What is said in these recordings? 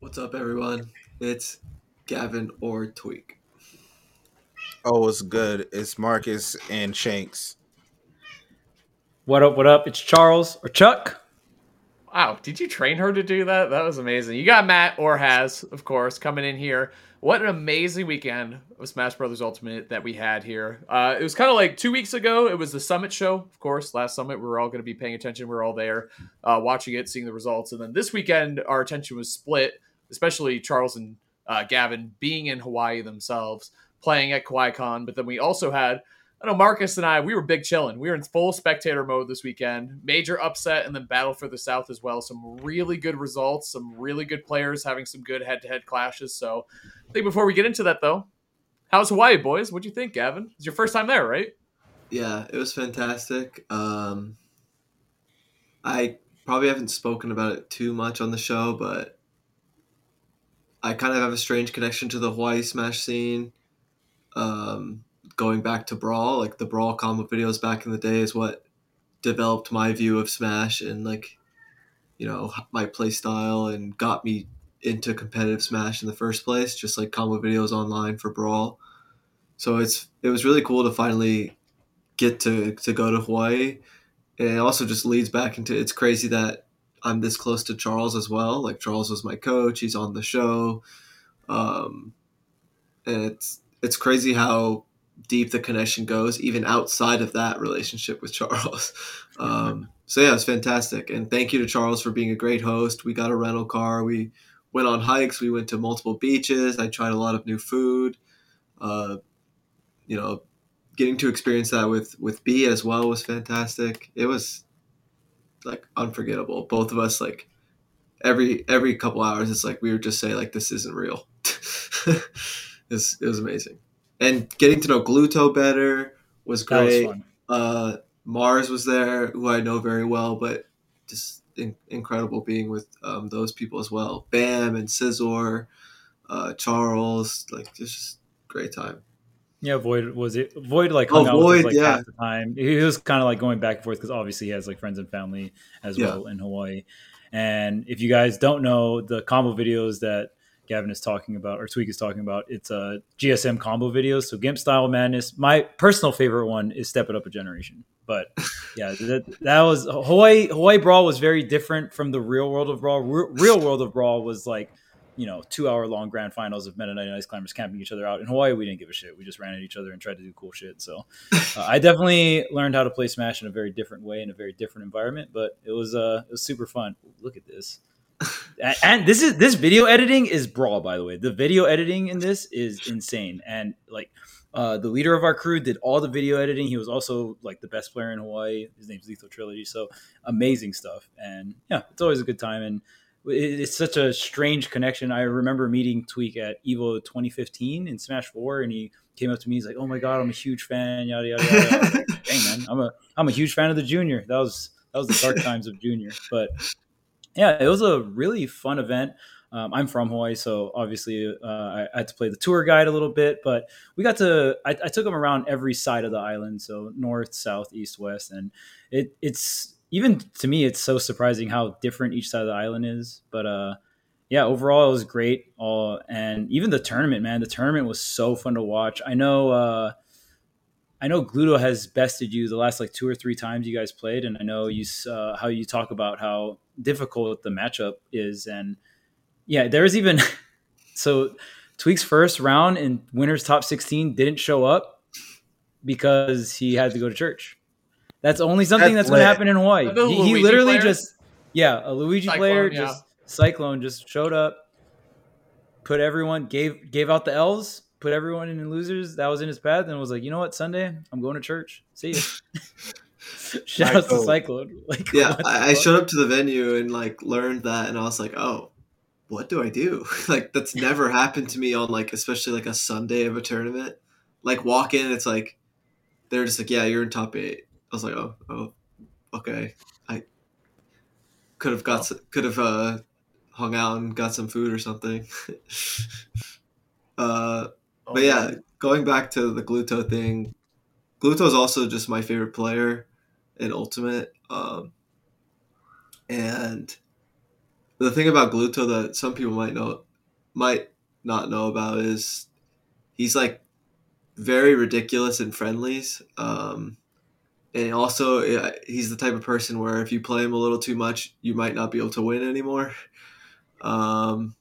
What's up, everyone? It's Gavin or Tweek. Oh, it's good. It's Marcus and Shanks. What up? What up? It's Charles or Chuck. Wow, did you train her to do that? That was amazing. You got Matt or Hats, of course, coming in here. What an amazing weekend of Smash Brothers Ultimate that we had here. Uh, it was kind of like two weeks ago. It was the Summit show, of course. Last Summit, we were all going to be paying attention. We were all there, uh, watching it, seeing the results. And then this weekend, our attention was split, especially Charles and uh, Gavin being in Hawaii themselves, playing at KawaiiCon. But then we also had I know Marcus and I, we were big chilling. We were in full spectator mode this weekend. Major upset and then battle for the South as well. Some really good results, some really good players having some good head to head clashes. So I think before we get into that though, how's Hawaii, boys? What'd you think, Gavin? It's your first time there, right? Yeah, it was fantastic. Um, I probably haven't spoken about it too much on the show, but I kind of have a strange connection to the Hawaii Smash scene. Um, going back to Brawl, like the Brawl combo videos back in the day is what developed my view of Smash and like, you know, my play style and got me into competitive Smash in the first place, just like combo videos online for Brawl. So it's it was really cool to finally get to to go to Hawaii. And it also just leads back into it's crazy that I'm this close to Charles as well. Like Charles was my coach, he's on the show. Um and it's it's crazy how deep the connection goes, even outside of that relationship with Charles. Um, so yeah, it's fantastic, and thank you to Charles for being a great host. We got a rental car. We went on hikes. We went to multiple beaches. I tried a lot of new food. Uh, you know, getting to experience that with with B as well was fantastic. It was like unforgettable. Both of us like every every couple hours, it's like we would just say like this isn't real. it, was, it was amazing and getting to know Gluto better was great. Was uh, Mars was there, who I know very well, but just in- incredible being with um, those people as well. Bam and Scizor, uh, Charles, like just great time. Yeah, Void was it. Void like hung oh, out Void, with us, like yeah. half the time. He was kind of like going back and forth because obviously he has like friends and family as yeah. well in Hawaii. And if you guys don't know the combo videos that Gavin is talking about or Tweek is talking about. It's a uh, GSM combo videos. So Gimp Style Madness. My personal favorite one is Step It Up a Generation. But yeah, that, that was Hawaii. Hawaii Brawl was very different from the real world of Brawl. real world of Brawl was like you know two hour long grand finals of Meta and Ice Climbers camping each other out. In Hawaii, we didn't give a shit. We just ran at each other and tried to do cool shit. So uh, I definitely learned how to play Smash in a very different way in a very different environment. But it was uh it was super fun. Look at this and this is this video editing is brawl by the way the video editing in this is insane and like uh, the leader of our crew did all the video editing he was also like the best player in hawaii his name's lethal trilogy so amazing stuff and yeah it's always a good time and it's such a strange connection i remember meeting tweek at evo 2015 in smash 4 and he came up to me he's like oh my god i'm a huge fan yada yada yada like, dang man i'm a i'm a huge fan of the junior that was that was the dark times of junior but yeah, it was a really fun event. Um, I'm from Hawaii, so obviously uh, I, I, had to play the tour guide a little bit, but we got to. I, I, took them around every side of the island, so north, south, east, west, and it, it's even to me, it's so surprising how different each side of the island is. But uh, yeah, overall it was great. All and even the tournament, man, the tournament was so fun to watch. I know. Uh, I know Gluto has bested you the last like two or three times you guys played, and I know you uh, how you talk about how difficult the matchup is, and yeah, there's even so Tweek's first round in winners top 16 didn't show up because he had to go to church. That's only something that's, that's going to happen in Hawaii. He, he, literally player? just yeah, a Luigi Cyclone, player yeah. just Cyclone just showed up, put everyone gave gave out the L's put everyone in losers that was in his path and was like, you know what, Sunday I'm going to church. See you. Shout out to Cyclone. Like, yeah, I, I showed up to the venue and like learned that, and I was like, oh, what do I do? like that's never happened to me on like especially like a Sunday of a tournament. Like walk in, it's like they're just like, yeah, you're in top eight. I was like, oh, oh, okay. I could have got could have uh, hung out and got some food or something. uh, Oh, but yeah, going back to the Gluto thing, Gluto is also just my favorite player in Ultimate. Um, and the thing about Gluto that some people might know might not know about is he's like very ridiculous in friendlies. Um, and also he's the type of person where if you play him a little too much, you might not be able to win anymore. Um,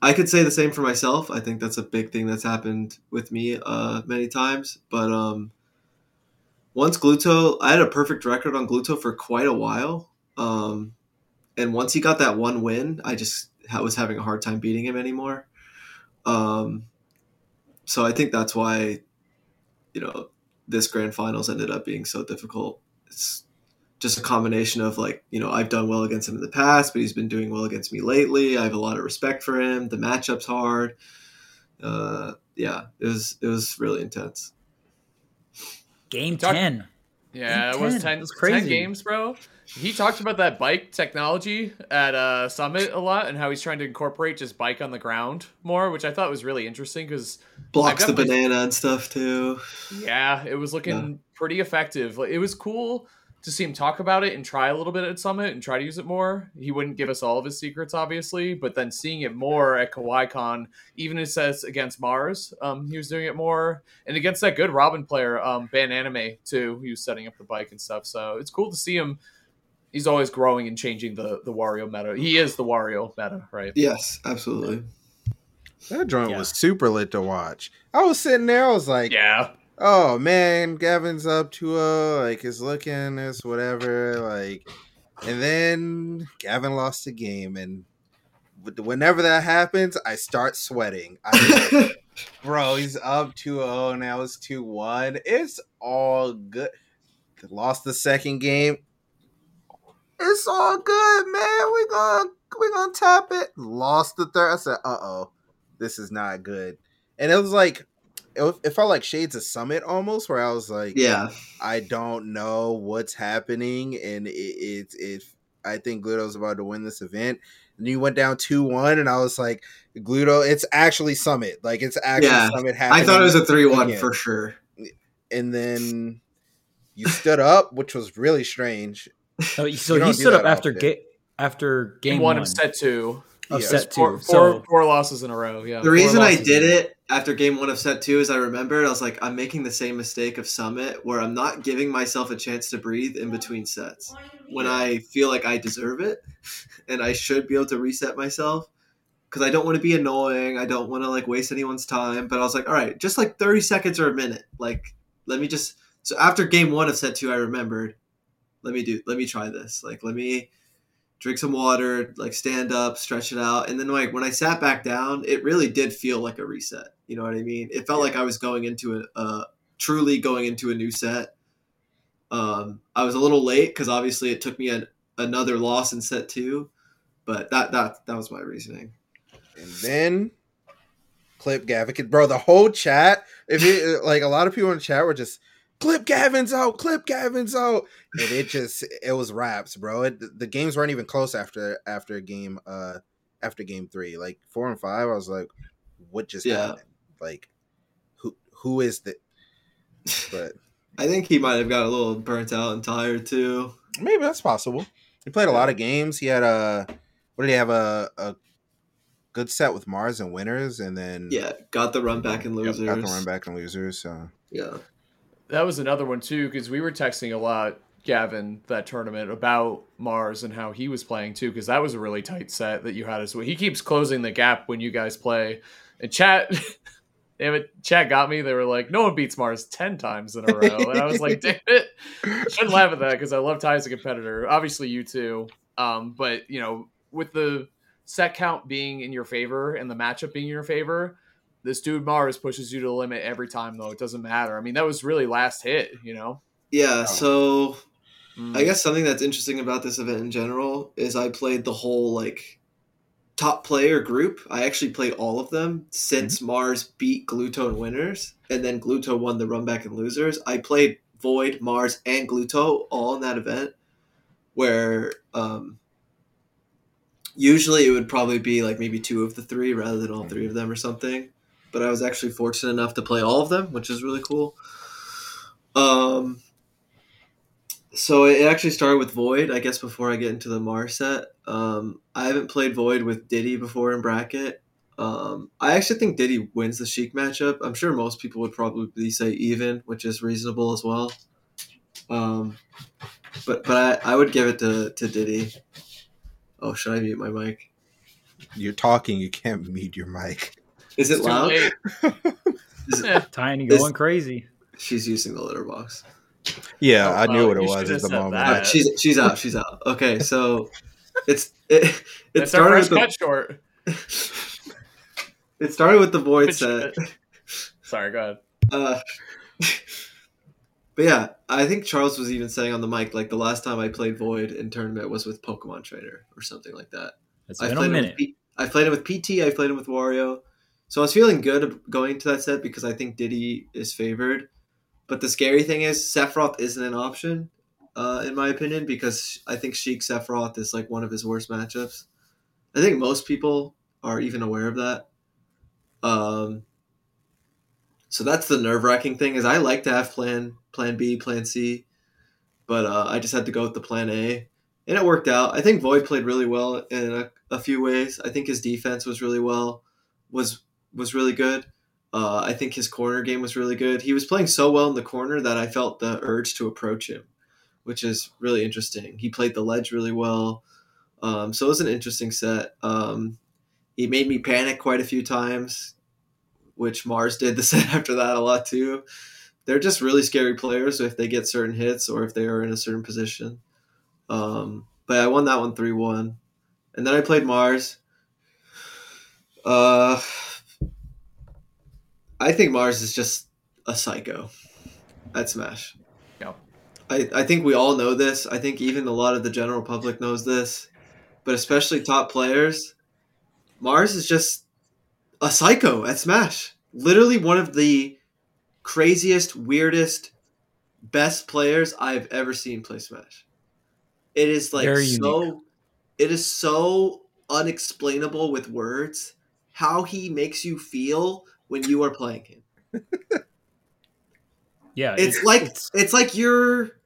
I could say the same for myself. I think that's a big thing that's happened with me uh, many times. But um, once Gluto, I had a perfect record on Gluto for quite a while. Um, and once he got that one win, I just was having a hard time beating him anymore. Um, so I think that's why, you know, this grand finals ended up being so difficult. It's just a combination of like, you know, I've done well against him in the past, but he's been doing well against me lately. I have a lot of respect for him. The matchup's hard. Uh, yeah, it was it was really intense. Game ten. Yeah, Game it was 10, it was crazy. 10 games, bro. He talked about that bike technology at uh, Summit a lot and how he's trying to incorporate just bike on the ground more, which I thought was really interesting because blocks the banana and stuff too. Yeah, it was looking yeah. pretty effective. Like, It was cool to see him talk about it and try a little bit at Summit and try to use it more. He wouldn't give us all of his secrets, obviously, but then seeing it more at KawaiiCon, even it says against Mars, um, he was doing it more, and against that good Robin player, um, Ban Anime too. He was setting up the bike and stuff, so it's cool to see him. He's always growing and changing the the Wario meta. He is the Wario meta, right? Yes, absolutely. That joint yeah. was super lit to watch. I was sitting there, I was like, "Yeah, oh man, Gavin's up 2-0, like is looking this whatever, like and then Gavin lost the game and whenever that happens, I start sweating. I, bro, he's up 2-0 now it's 2-1. It's all good. Lost the second game. It's all good, man. We gonna we gonna tap it. Lost the third. I said, uh oh, this is not good. And it was like it, it felt like Shades of Summit almost, where I was like, yeah, I don't know what's happening, and it, it, it I think Gluto's about to win this event. And you went down two one, and I was like, Gluto, it's actually Summit, like it's actually yeah, Summit happening. I thought it was a three one for sure. And then you stood up, which was really strange. Oh, so he stood up after ga- after game one, one of set two of oh, yeah, set two. Four, so, four, losses in a row. Yeah. The reason I did it after game one of set two is I remembered I was like, I'm making the same mistake of Summit where I'm not giving myself a chance to breathe in between sets when I feel like I deserve it and I should be able to reset myself because I don't want to be annoying. I don't want to like waste anyone's time. But I was like, all right, just like 30 seconds or a minute. Like, let me just. So after game one of set two, I remembered, let me do, let me try this. Like, let me drink some water, like stand up, stretch it out, and then like when I sat back down, it really did feel like a reset. You know what I mean? It felt like I was going into a uh, truly going into a new set. Um, I was a little late because obviously it took me a, another loss in set two, but that that that was my reasoning. And then clip Gavin, bro. The whole chat, if it like a lot of people in the chat were just clip Gavin's out, clip Gavin's out, and it just it was raps, bro. It, the games weren't even close after after game uh after game three, like four and five. I was like, what just yeah. happened? Like, who who is that? But I think he might have got a little burnt out and tired too. Maybe that's possible. He played a lot of games. He had a what did he have a, a good set with Mars and winners, and then yeah, got the run back and losers. Got the run back and losers. So yeah, that was another one too because we were texting a lot Gavin that tournament about Mars and how he was playing too because that was a really tight set that you had as well. He keeps closing the gap when you guys play. And chat, damn it, chat got me. They were like, no one beats Mars ten times in a row, and I was like, damn it, shouldn't laugh at that because I love Ty as a competitor. Obviously, you too. Um, but you know, with the set count being in your favor and the matchup being in your favor, this dude Mars pushes you to the limit every time, though. It doesn't matter. I mean, that was really last hit, you know? Yeah, so mm. I guess something that's interesting about this event in general is I played the whole, like, top player group. I actually played all of them since mm-hmm. Mars beat Gluto and winners, and then Gluto won the run back and losers. I played Void, Mars, and Gluto all in that event, where um, usually it would probably be like maybe two of the three rather than all three of them or something but I was actually fortunate enough to play all of them, which is really cool. Um, So it actually started with Void, I guess. Before I get into the Mars set, um, I haven't played Void with Diddy before in bracket. Um, I actually think Diddy wins the Sheik matchup. I'm sure most people would probably say even, which is reasonable as well. Um, but but I, I would give it to, to Diddy. Oh, should I mute my mic? You're talking. You can't mute your mic. Is it loud? is it, Tiny going is, crazy. She's using the litter box. Yeah, oh, I knew what it was at the moment. Right, she's she's out. She's out. Okay, so it's it, it started with the, cut short. it started with the void set. Sorry, go ahead. Uh, but yeah, I think Charles was even saying on the mic like the last time I played Void in tournament was with Pokemon Trainer or something like that. It's been a minute. P- I played it with PT. I played it with Wario. So I was feeling good going to that set because I think Diddy is favored. But the scary thing is Sephiroth isn't an option, uh, in my opinion, because I think Sheik Sephiroth is like one of his worst matchups. I think most people are even aware of that. Um, so that's the nerve wracking thing is I like to have plan plan B, plan C, but uh, I just had to go with the plan A, and it worked out. I think Void played really well in a, a few ways. I think his defense was really well, was was really good. Uh, I think his corner game was really good. He was playing so well in the corner that I felt the urge to approach him, which is really interesting. He played the ledge really well. Um, so it was an interesting set. Um, he made me panic quite a few times, which Mars did the set after that a lot too. They're just really scary players if they get certain hits or if they are in a certain position. Um, but I won that one 3 1. And then I played Mars. Uh, I think Mars is just a psycho at Smash. Yeah. I, I think we all know this. I think even a lot of the general public knows this, but especially top players. Mars is just a psycho at Smash. Literally one of the craziest, weirdest, best players I've ever seen play Smash. It is like Very so unique. it is so unexplainable with words how he makes you feel when you are playing him. yeah, it's, it's like it's... it's like you're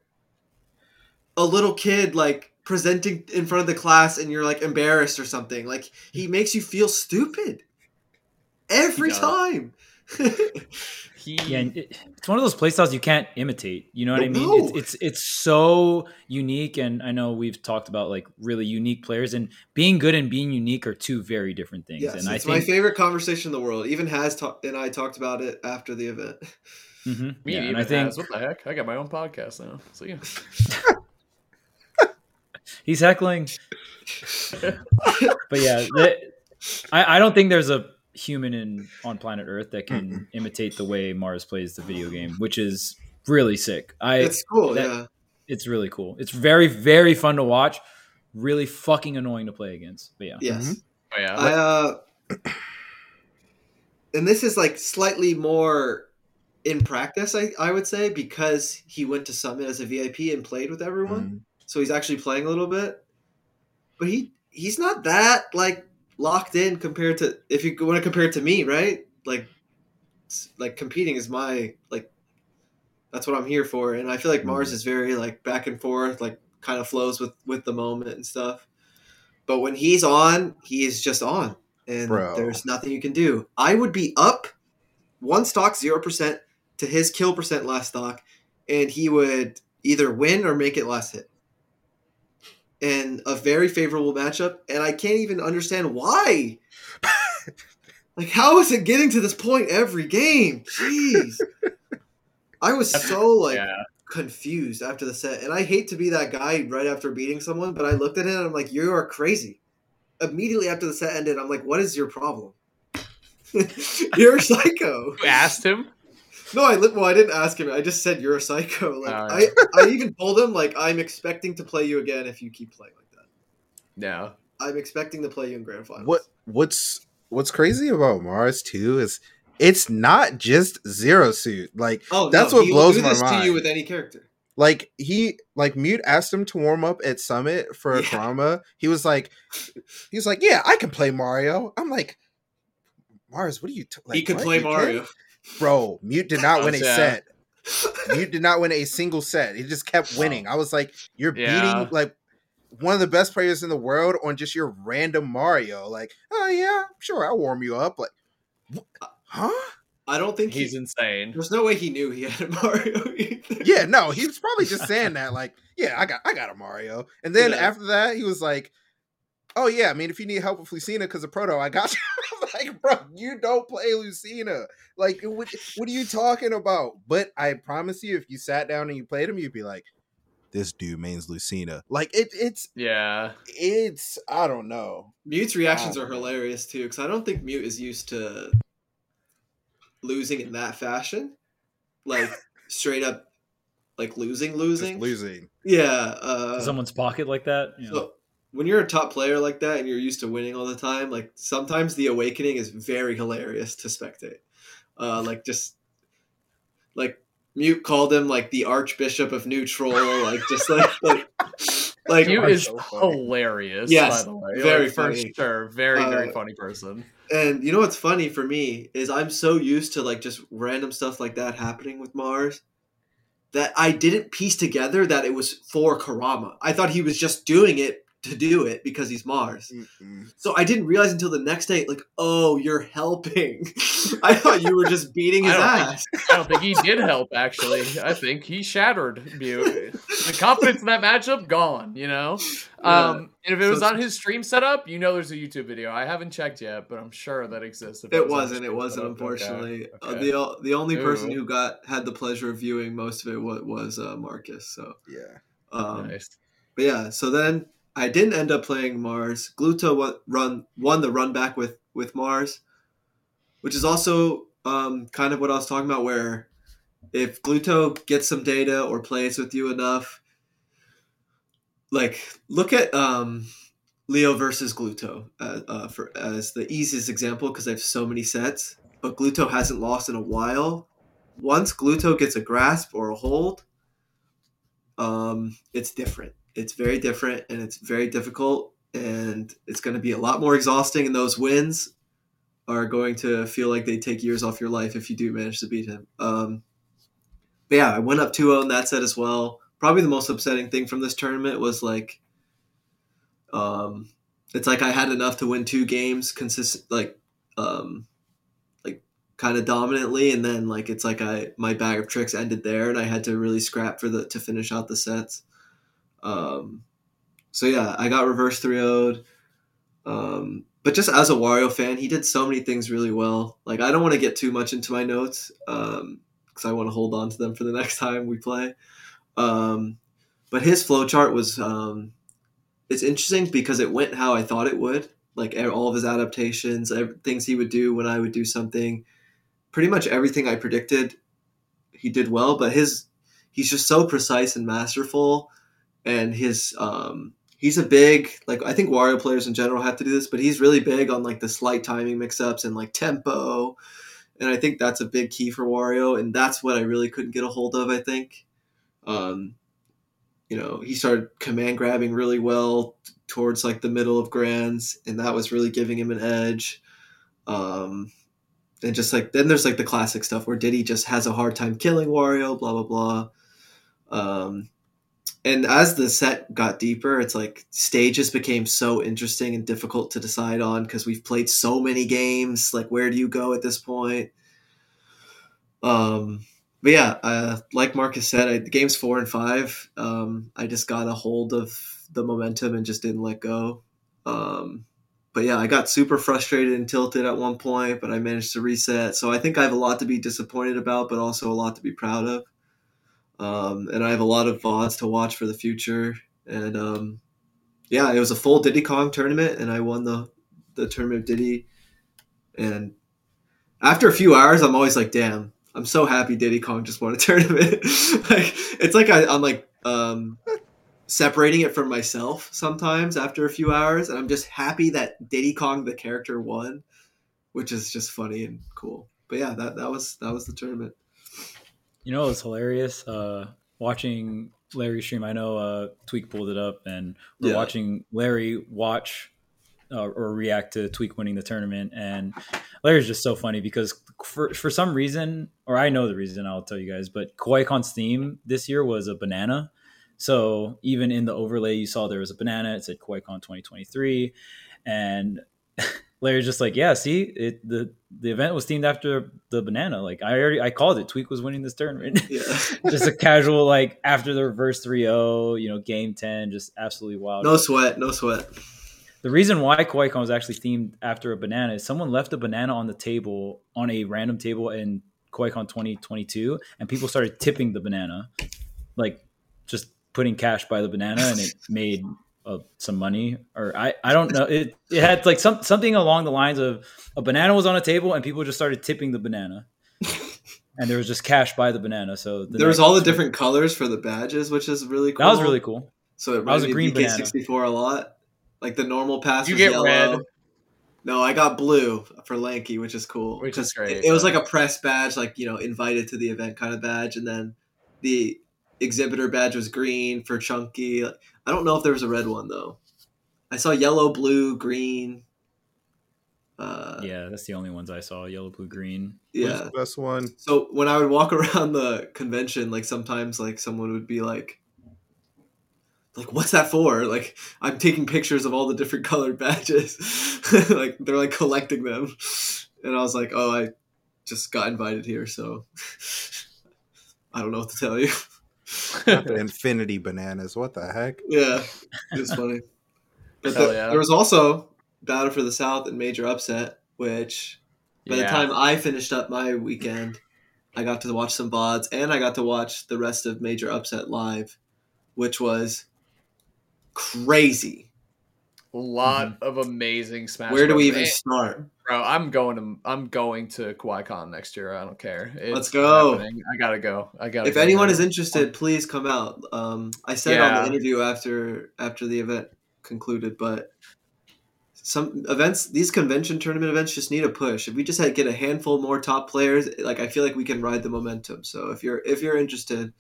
a little kid like presenting in front of the class and you're like embarrassed or something. Like he makes you feel stupid every time. he yeah, it's one of those playstyles you can't imitate. You know what no, I mean? No. It's, it's it's so unique, and I know we've talked about like really unique players, and being good and being unique are two very different things. Yes, and it's I think, my favorite conversation in the world. Even has talked and I talked about it after the event. Mm-hmm. Me yeah, and I think has. what the heck? I got my own podcast now. See you. He's heckling. but yeah, I, I don't think there's a human in on planet Earth that can imitate the way Mars plays the video game, which is really sick. I it's cool, that, yeah. It's really cool. It's very very fun to watch. Really fucking annoying to play against. But yeah. Yes. Mm-hmm. Oh, yeah. I, uh, and this is like slightly more in practice, I, I would say, because he went to Summit as a VIP and played with everyone. Mm. So he's actually playing a little bit. But he he's not that like locked in compared to if you want to compare it to me, right? Like, like competing is my like that's what I'm here for, and I feel like Mars mm-hmm. is very like back and forth, like kind of flows with with the moment and stuff. But when he's on, he is just on, and Bro. there's nothing you can do. I would be up one stock zero percent to his kill percent last stock, and he would either win or make it last hit in a very favorable matchup, and I can't even understand why. like, how is it getting to this point every game? Jeez, I was so like yeah. confused after the set, and I hate to be that guy right after beating someone, but I looked at him and I'm like, "You are crazy." Immediately after the set ended, I'm like, "What is your problem?" You're a psycho. You asked him. No, I well, I didn't ask him. I just said you're a psycho. Like oh, yeah. I, I even told him like I'm expecting to play you again if you keep playing like that. No, I'm expecting to play you in grand finals. What What's What's crazy about Mars too is it's not just zero suit. Like oh, that's no, what blows my mind. To you with any character. Like he like mute asked him to warm up at Summit for a yeah. drama. He was like, he was like, yeah, I can play Mario. I'm like, Mars, what are you? T- like, he can what? play you Mario. Bro, Mute did not win a set. Mute did not win a single set. He just kept winning. I was like, you're yeah. beating like one of the best players in the world on just your random Mario. Like, oh yeah, sure, I'll warm you up. Like, huh? I don't think he's he, insane. There's no way he knew he had a Mario. Either. Yeah, no, he was probably just saying that, like, yeah, I got, I got a Mario. And then yeah. after that, he was like, oh yeah, I mean, if you need help with Lucina because of Proto, I got you. like, bro, you don't play Lucina. Like, what, what are you talking about? But I promise you, if you sat down and you played him, you'd be like, this dude mains Lucina. Like it, it's yeah, it's I don't know. Mute's reactions are hilarious too because I don't think Mute is used to losing in that fashion, like straight up, like losing, losing, Just losing. Yeah, uh, someone's pocket like that. You know? So when you're a top player like that and you're used to winning all the time, like sometimes the awakening is very hilarious to spectate. Uh, like just like Mute called him like the Archbishop of Neutral, like just like like like Mute is so hilarious. Yes, by the way, very like, for sure, very very uh, funny person. And you know what's funny for me is I'm so used to like just random stuff like that happening with Mars that I didn't piece together that it was for Karama. I thought he was just doing it to do it because he's Mars. Mm-hmm. So I didn't realize until the next day, like, oh, you're helping. I thought you were just beating his I ass. Think, I don't think he did help. Actually, I think he shattered Mute. The confidence in that matchup gone. You know. Yeah. Um, and if it was on his stream setup, you know, there's a YouTube video. I haven't checked yet, but I'm sure that exists. It, it, wasn't. It wasn't. Unfortunately, okay. Uh, okay. Uh, the the only Ooh. person who got had the pleasure of viewing most of it was, was uh, Marcus. So yeah. Um, nice. But yeah, so then I didn't end up playing Mars. Gluto won, run won the run back with with Mars, which is also um, kind of what I was talking about. Where if Gluto gets some data or plays with you enough, like look at um, Leo versus Gluto uh, uh, for as the easiest example because I have so many sets. But Gluto hasn't lost in a while. Once Gluto gets a grasp or a hold, um, it's different it's very different and it's very difficult and it's going to be a lot more exhausting and those wins are going to feel like they take years off your life if you do manage to beat him. Um, but yeah i went up 2-0 in that set as well. Probably the most upsetting thing from this tournament was like um, it's like i had enough to win two games consistent like um, like kind of dominantly and then like it's like i my bag of tricks ended there and i had to really scrap for the to finish out the sets um, so yeah, I got reverse 3 0'd. Um, but just as a Wario fan, he did so many things really well. Like I don't want to get too much into my notes because um, I want to hold on to them for the next time we play. Um, but his flowchart was um, it's interesting because it went how I thought it would. Like all of his adaptations, things he would do when I would do something, pretty much everything I predicted, he did well. But his he's just so precise and masterful and his um, he's a big like I think Wario players in general have to do this, but he's really big on like the slight timing mix-ups and like tempo, and I think that's a big key for Wario, and that's what I really couldn't get a hold of. I think, um, you know, he started command grabbing really well t- towards like the middle of grands, and that was really giving him an edge. Um, and just like then there's like the classic stuff where Diddy just has a hard time killing Wario, blah blah blah. Um, and as the set got deeper, it's like stages became so interesting and difficult to decide on because we've played so many games. Like, where do you go at this point? Um, but yeah, uh, like Marcus said, I, games four and five, um, I just got a hold of the momentum and just didn't let go. Um, but yeah, I got super frustrated and tilted at one point, but I managed to reset. So I think I have a lot to be disappointed about, but also a lot to be proud of. Um, and I have a lot of VODs to watch for the future. And um, yeah, it was a full Diddy Kong tournament, and I won the the tournament of Diddy. And after a few hours, I'm always like, damn, I'm so happy Diddy Kong just won a tournament. like it's like I, am like um, separating it from myself sometimes after a few hours, and I'm just happy that Diddy Kong the character won, which is just funny and cool. But yeah, that that was that was the tournament. You know, it was hilarious. Uh, watching Larry stream. I know uh, Tweek pulled it up, and we're yeah. watching Larry watch uh, or react to Tweek winning the tournament. And Larry's just so funny because for for some reason, or I know the reason, I'll tell you guys. But KawaiiCon's theme this year was a banana. So even in the overlay, you saw there was a banana. It said KawaiiCon 2023, and Larry's just like, yeah, see, it the the event was themed after the banana. Like I already I called it. Tweek was winning this tournament. Yeah. just a casual like after the reverse 3-0, you know, game 10, just absolutely wild. No sweat, no sweat. The reason why KawaiiCon was actually themed after a banana is someone left a banana on the table on a random table in KawaiiCon 2022 and people started tipping the banana. Like just putting cash by the banana and it made uh, some money or I, I don't know. It, it had like some something along the lines of a banana was on a table and people just started tipping the banana. And there was just cash by the banana so the there was all the different colors for the badges which is really cool that was really cool. So it was a green DK sixty four a lot. Like the normal pass you get yellow. red. No, I got blue for Lanky, which is cool. Which is great. It, it was like a press badge, like you know, invited to the event kind of badge, and then the exhibitor badge was green for Chunky. I don't know if there was a red one though. I saw yellow, blue, green. Uh, yeah, that's the only ones I saw. Yellow, blue, green. Yeah, best one. So when I would walk around the convention, like sometimes, like someone would be like, "Like, what's that for?" Like, I'm taking pictures of all the different colored badges. like they're like collecting them, and I was like, "Oh, I just got invited here, so I don't know what to tell you." Not the infinity bananas. What the heck? Yeah, it's funny. But the, yeah. there was also Battle for the South and Major Upset, which by yeah. the time I finished up my weekend, I got to watch some VODs and I got to watch the rest of Major Upset live, which was crazy. A lot mm-hmm. of amazing Smash. Where do we even start? Bro, I'm going to I'm going to KawaiiCon next year. I don't care. It's Let's go. Happening. I gotta go. I gotta. If anyone there. is interested, please come out. Um, I said yeah. on the interview after after the event concluded, but some events, these convention tournament events, just need a push. If we just had get a handful more top players, like I feel like we can ride the momentum. So if you're if you're interested,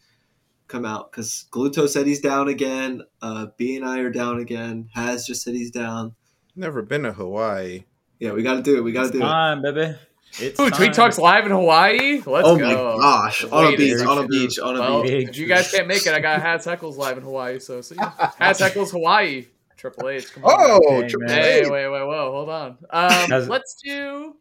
come out because Gluto said he's down again. Uh, B and I are down again. Hats just said he's down. Never been to Hawaii. Yeah, we got to do it. We got to do time, it, baby. It's Ooh, Tweek Talks live in Hawaii. Let's oh go. Oh my gosh, on a beach, on a beach, on a well, beach. If you guys can't make it, I got Hats Heckles live in Hawaii. So see, Hats Heckles Hawaii. Triple H. Come on. Oh, Triple H. Hey, wait, wait, whoa, hold on. Um, let's do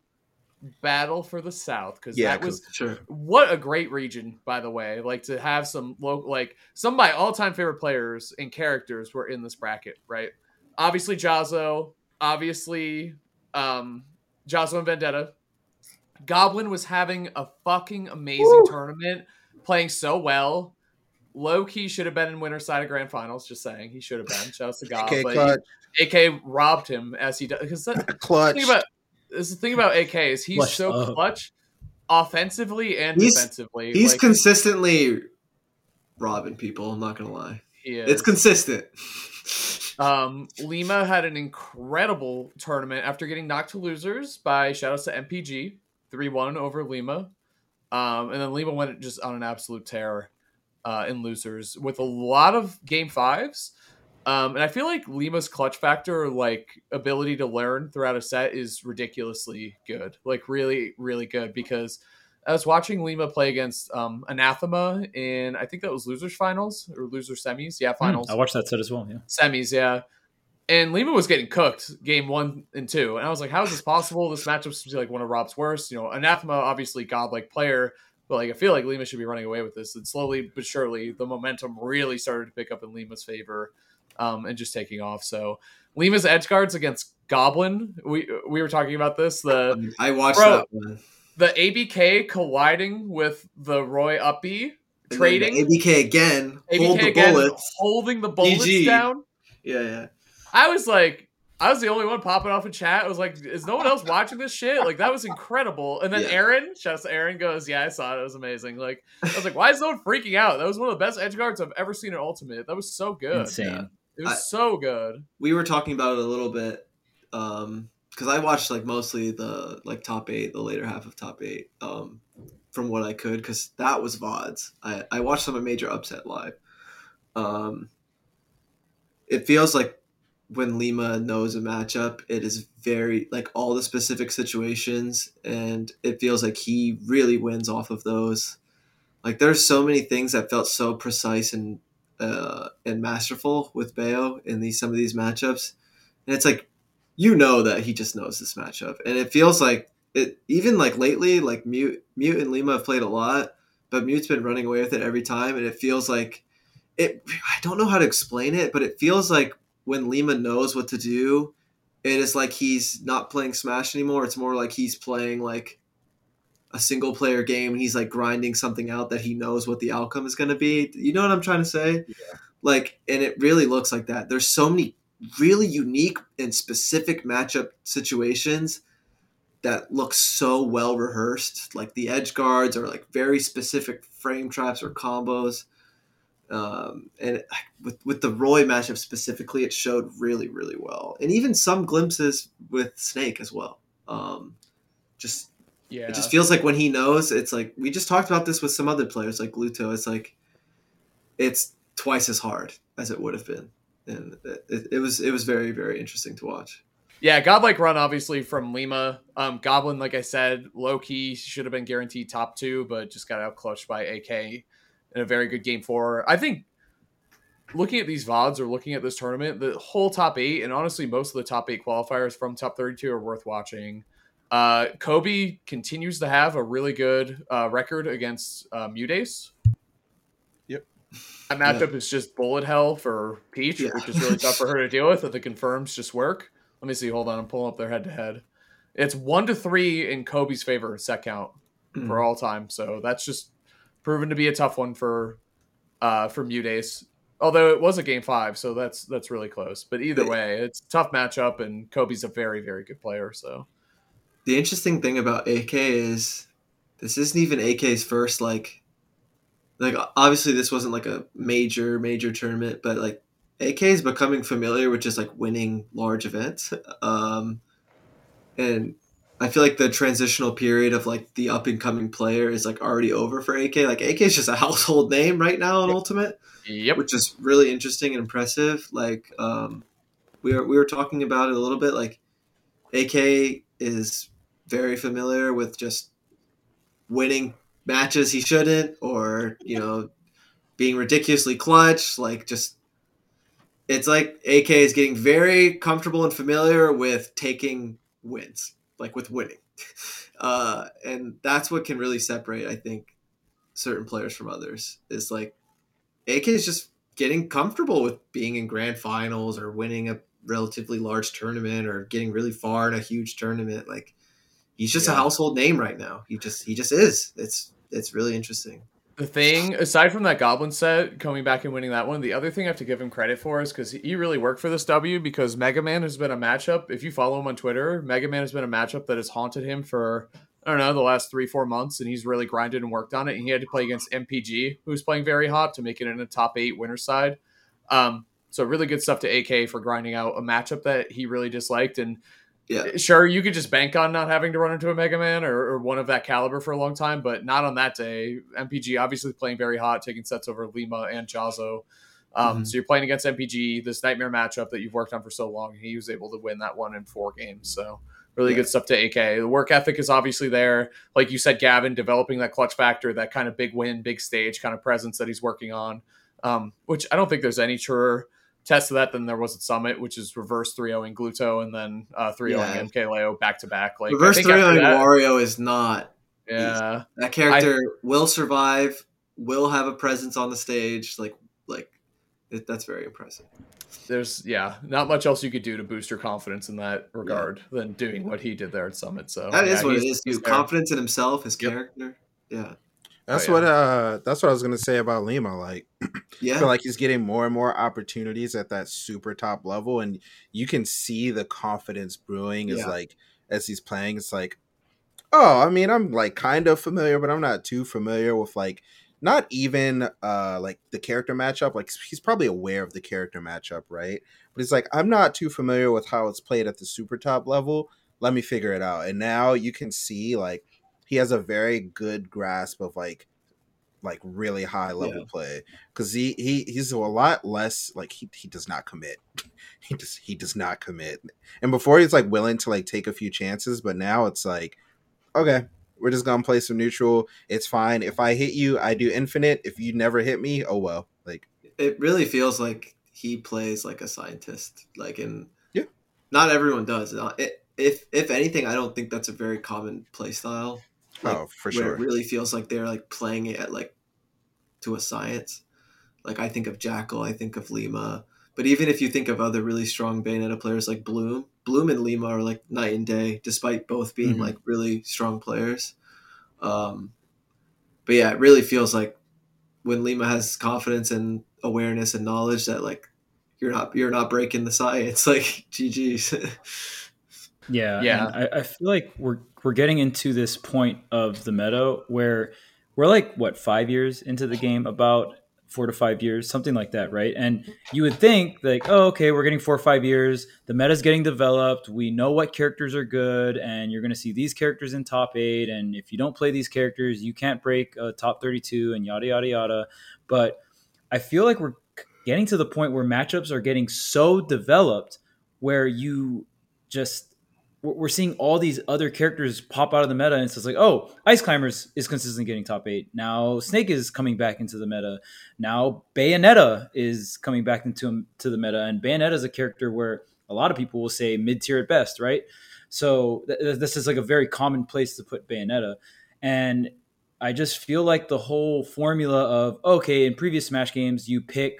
battle for the South because yeah, that was sure. what a great region, by the way. Like to have some local, like some of my all-time favorite players and characters were in this bracket, right? Obviously, Jazzo. Obviously, um, Jazzo and Vendetta. Goblin was having a fucking amazing Woo! tournament, playing so well. Low key should have been in winner side of grand finals. Just saying, he should have been. Shout out to God, but he, AK robbed him as he does. Because clutch. Think about this the thing about AK is he's clutch so up. clutch offensively and he's, defensively. He's like, consistently robbing people. I'm not gonna lie. It's consistent. Um, Lima had an incredible tournament after getting knocked to losers by shoutouts to MPG, three one over Lima, um, and then Lima went just on an absolute tear uh, in losers with a lot of game fives. Um, and I feel like Lima's clutch factor, like ability to learn throughout a set, is ridiculously good. Like really, really good. Because I was watching Lima play against um, Anathema in I think that was losers finals or loser semis. Yeah, hmm, finals. Mm, I watched that set as well. Yeah, semis. Yeah, and Lima was getting cooked game one and two, and I was like, how is this possible? This matchup seems like one of Rob's worst. You know, Anathema obviously godlike player. But like I feel like Lima should be running away with this. And slowly but surely the momentum really started to pick up in Lima's favor um, and just taking off. So Lima's edge guards against Goblin. We we were talking about this. The I watched bro, that one. The ABK colliding with the Roy Uppy trading. ABK again. ABK hold the again, bullets. Holding the bullets GG. down. Yeah, yeah. I was like, I was the only one popping off in chat. I was like, is no one else watching this shit? Like that was incredible. And then yeah. Aaron, shouts to Aaron, goes, Yeah, I saw it. It was amazing. Like I was like, why is no one freaking out? That was one of the best edge guards I've ever seen in Ultimate. That was so good. Insane. Yeah. It was I, so good. We were talking about it a little bit um because I watched like mostly the like top eight, the later half of top eight, um, from what I could because that was vods. I I watched some of Major Upset live. Um, it feels like when Lima knows a matchup, it is very like all the specific situations, and it feels like he really wins off of those. Like there's so many things that felt so precise and uh, and masterful with Bayo in these some of these matchups, and it's like you know that he just knows this matchup, and it feels like it even like lately like Mute Mute and Lima have played a lot, but Mute's been running away with it every time, and it feels like it. I don't know how to explain it, but it feels like when Lima knows what to do, it is like he's not playing Smash anymore. It's more like he's playing like a single player game and he's like grinding something out that he knows what the outcome is going to be. You know what I'm trying to say? Yeah. Like, and it really looks like that. There's so many really unique and specific matchup situations that look so well rehearsed. Like the edge guards or like very specific frame traps or combos. Um, and with with the Roy matchup specifically, it showed really really well, and even some glimpses with Snake as well. Um, just yeah, it just feels like when he knows, it's like we just talked about this with some other players like Gluto. It's like it's twice as hard as it would have been, and it, it was it was very very interesting to watch. Yeah, godlike run obviously from Lima. Um, Goblin, like I said, low key should have been guaranteed top two, but just got out clutched by AK in a very good game four. I think looking at these VODs or looking at this tournament, the whole top eight, and honestly, most of the top eight qualifiers from top 32 are worth watching. Uh, Kobe continues to have a really good uh, record against uh, MuteAce. That matchup yeah. is just bullet hell for Peach, yeah. which is really tough for her to deal with. If the confirms just work. Let me see. Hold on. I'm pulling up their head to head. It's one to three in Kobe's favor set count mm. for all time. So that's just proven to be a tough one for uh, for MuteAce. Although it was a game five, so that's that's really close. But either way, it's a tough matchup, and Kobe's a very very good player. So the interesting thing about AK is this isn't even AK's first like like obviously this wasn't like a major major tournament, but like AK is becoming familiar with just like winning large events. Um, and I feel like the transitional period of like the up and coming player is like already over for AK. Like AK is just a household name right now in yep. Ultimate, yep. which is really interesting and impressive. Like um, we were we were talking about it a little bit. Like AK is very familiar with just winning matches he shouldn't, or you know, being ridiculously clutch. Like just it's like AK is getting very comfortable and familiar with taking wins like with winning. Uh, and that's what can really separate, I think, certain players from others. Is like AK is just getting comfortable with being in grand finals or winning a relatively large tournament or getting really far in a huge tournament. Like he's just yeah. a household name right now. He just he just is. It's it's really interesting the thing aside from that goblin set coming back and winning that one the other thing i have to give him credit for is because he really worked for this w because mega man has been a matchup if you follow him on twitter mega man has been a matchup that has haunted him for i don't know the last three four months and he's really grinded and worked on it and he had to play against mpg who's playing very hot to make it in a top eight winner side um, so really good stuff to ak for grinding out a matchup that he really disliked and yeah. Sure, you could just bank on not having to run into a Mega Man or, or, one of that caliber for a long time, but not on that day. MPG obviously playing very hot, taking sets over Lima and Jazo. Um, mm-hmm. So you're playing against MPG, this nightmare matchup that you've worked on for so long. He was able to win that one in four games. So really yeah. good stuff to AK. The work ethic is obviously there. Like you said, Gavin, developing that clutch factor, that kind of big win, big stage kind of presence that he's working on, um, which I don't think there's any truer – test of that than there was at Summit, which is reverse 3 0 in Gluto and then uh, 3 0 in MKLeo back to back. Like reverse 3 0 in Wario is not. Yeah, easy. that character I, will survive, will have a presence on the stage. Like, like it, that's very impressive. There's yeah, not much else you could do to boost your confidence in that regard yeah. than doing what he did there at Summit. So that yeah, is what it is. Confidence in himself, his yep. character. Yeah. That's oh, yeah. what uh that's what I was gonna say about Lima. Like yeah. I feel like he's getting more and more opportunities at that super top level and you can see the confidence brewing is yeah. like as he's playing, it's like, oh, I mean, I'm like kind of familiar, but I'm not too familiar with like not even uh like the character matchup. Like he's probably aware of the character matchup, right? But he's like, I'm not too familiar with how it's played at the super top level. Let me figure it out. And now you can see like he has a very good grasp of like like really high level yeah. play. Because he, he he's a lot less like he, he does not commit. He does he does not commit. And before he's like willing to like take a few chances but now it's like okay we're just gonna play some neutral. It's fine. If i hit you i do infinite. If you never hit me oh well. Like it really feels like he plays like a scientist like in yeah. not everyone does. If if anything i don't think that's a very common play style like, oh, for sure. it really feels like they're like playing it at like to a science. Like I think of Jackal, I think of Lima. But even if you think of other really strong Bayonetta players like Bloom, Bloom and Lima are like night and day, despite both being mm-hmm. like really strong players. Um, but yeah, it really feels like when Lima has confidence and awareness and knowledge that like you're not you're not breaking the science. Like GG's. yeah, yeah. I, I feel like we're we're getting into this point of the meta where we're like what five years into the game about four to five years something like that right and you would think like oh okay we're getting four or five years the meta's getting developed we know what characters are good and you're going to see these characters in top eight and if you don't play these characters you can't break a top 32 and yada yada yada but i feel like we're getting to the point where matchups are getting so developed where you just we're seeing all these other characters pop out of the meta, and it's like, oh, Ice Climbers is consistently getting top eight. Now Snake is coming back into the meta. Now Bayonetta is coming back into to the meta, and Bayonetta is a character where a lot of people will say mid tier at best, right? So th- this is like a very common place to put Bayonetta, and I just feel like the whole formula of okay, in previous Smash games, you pick,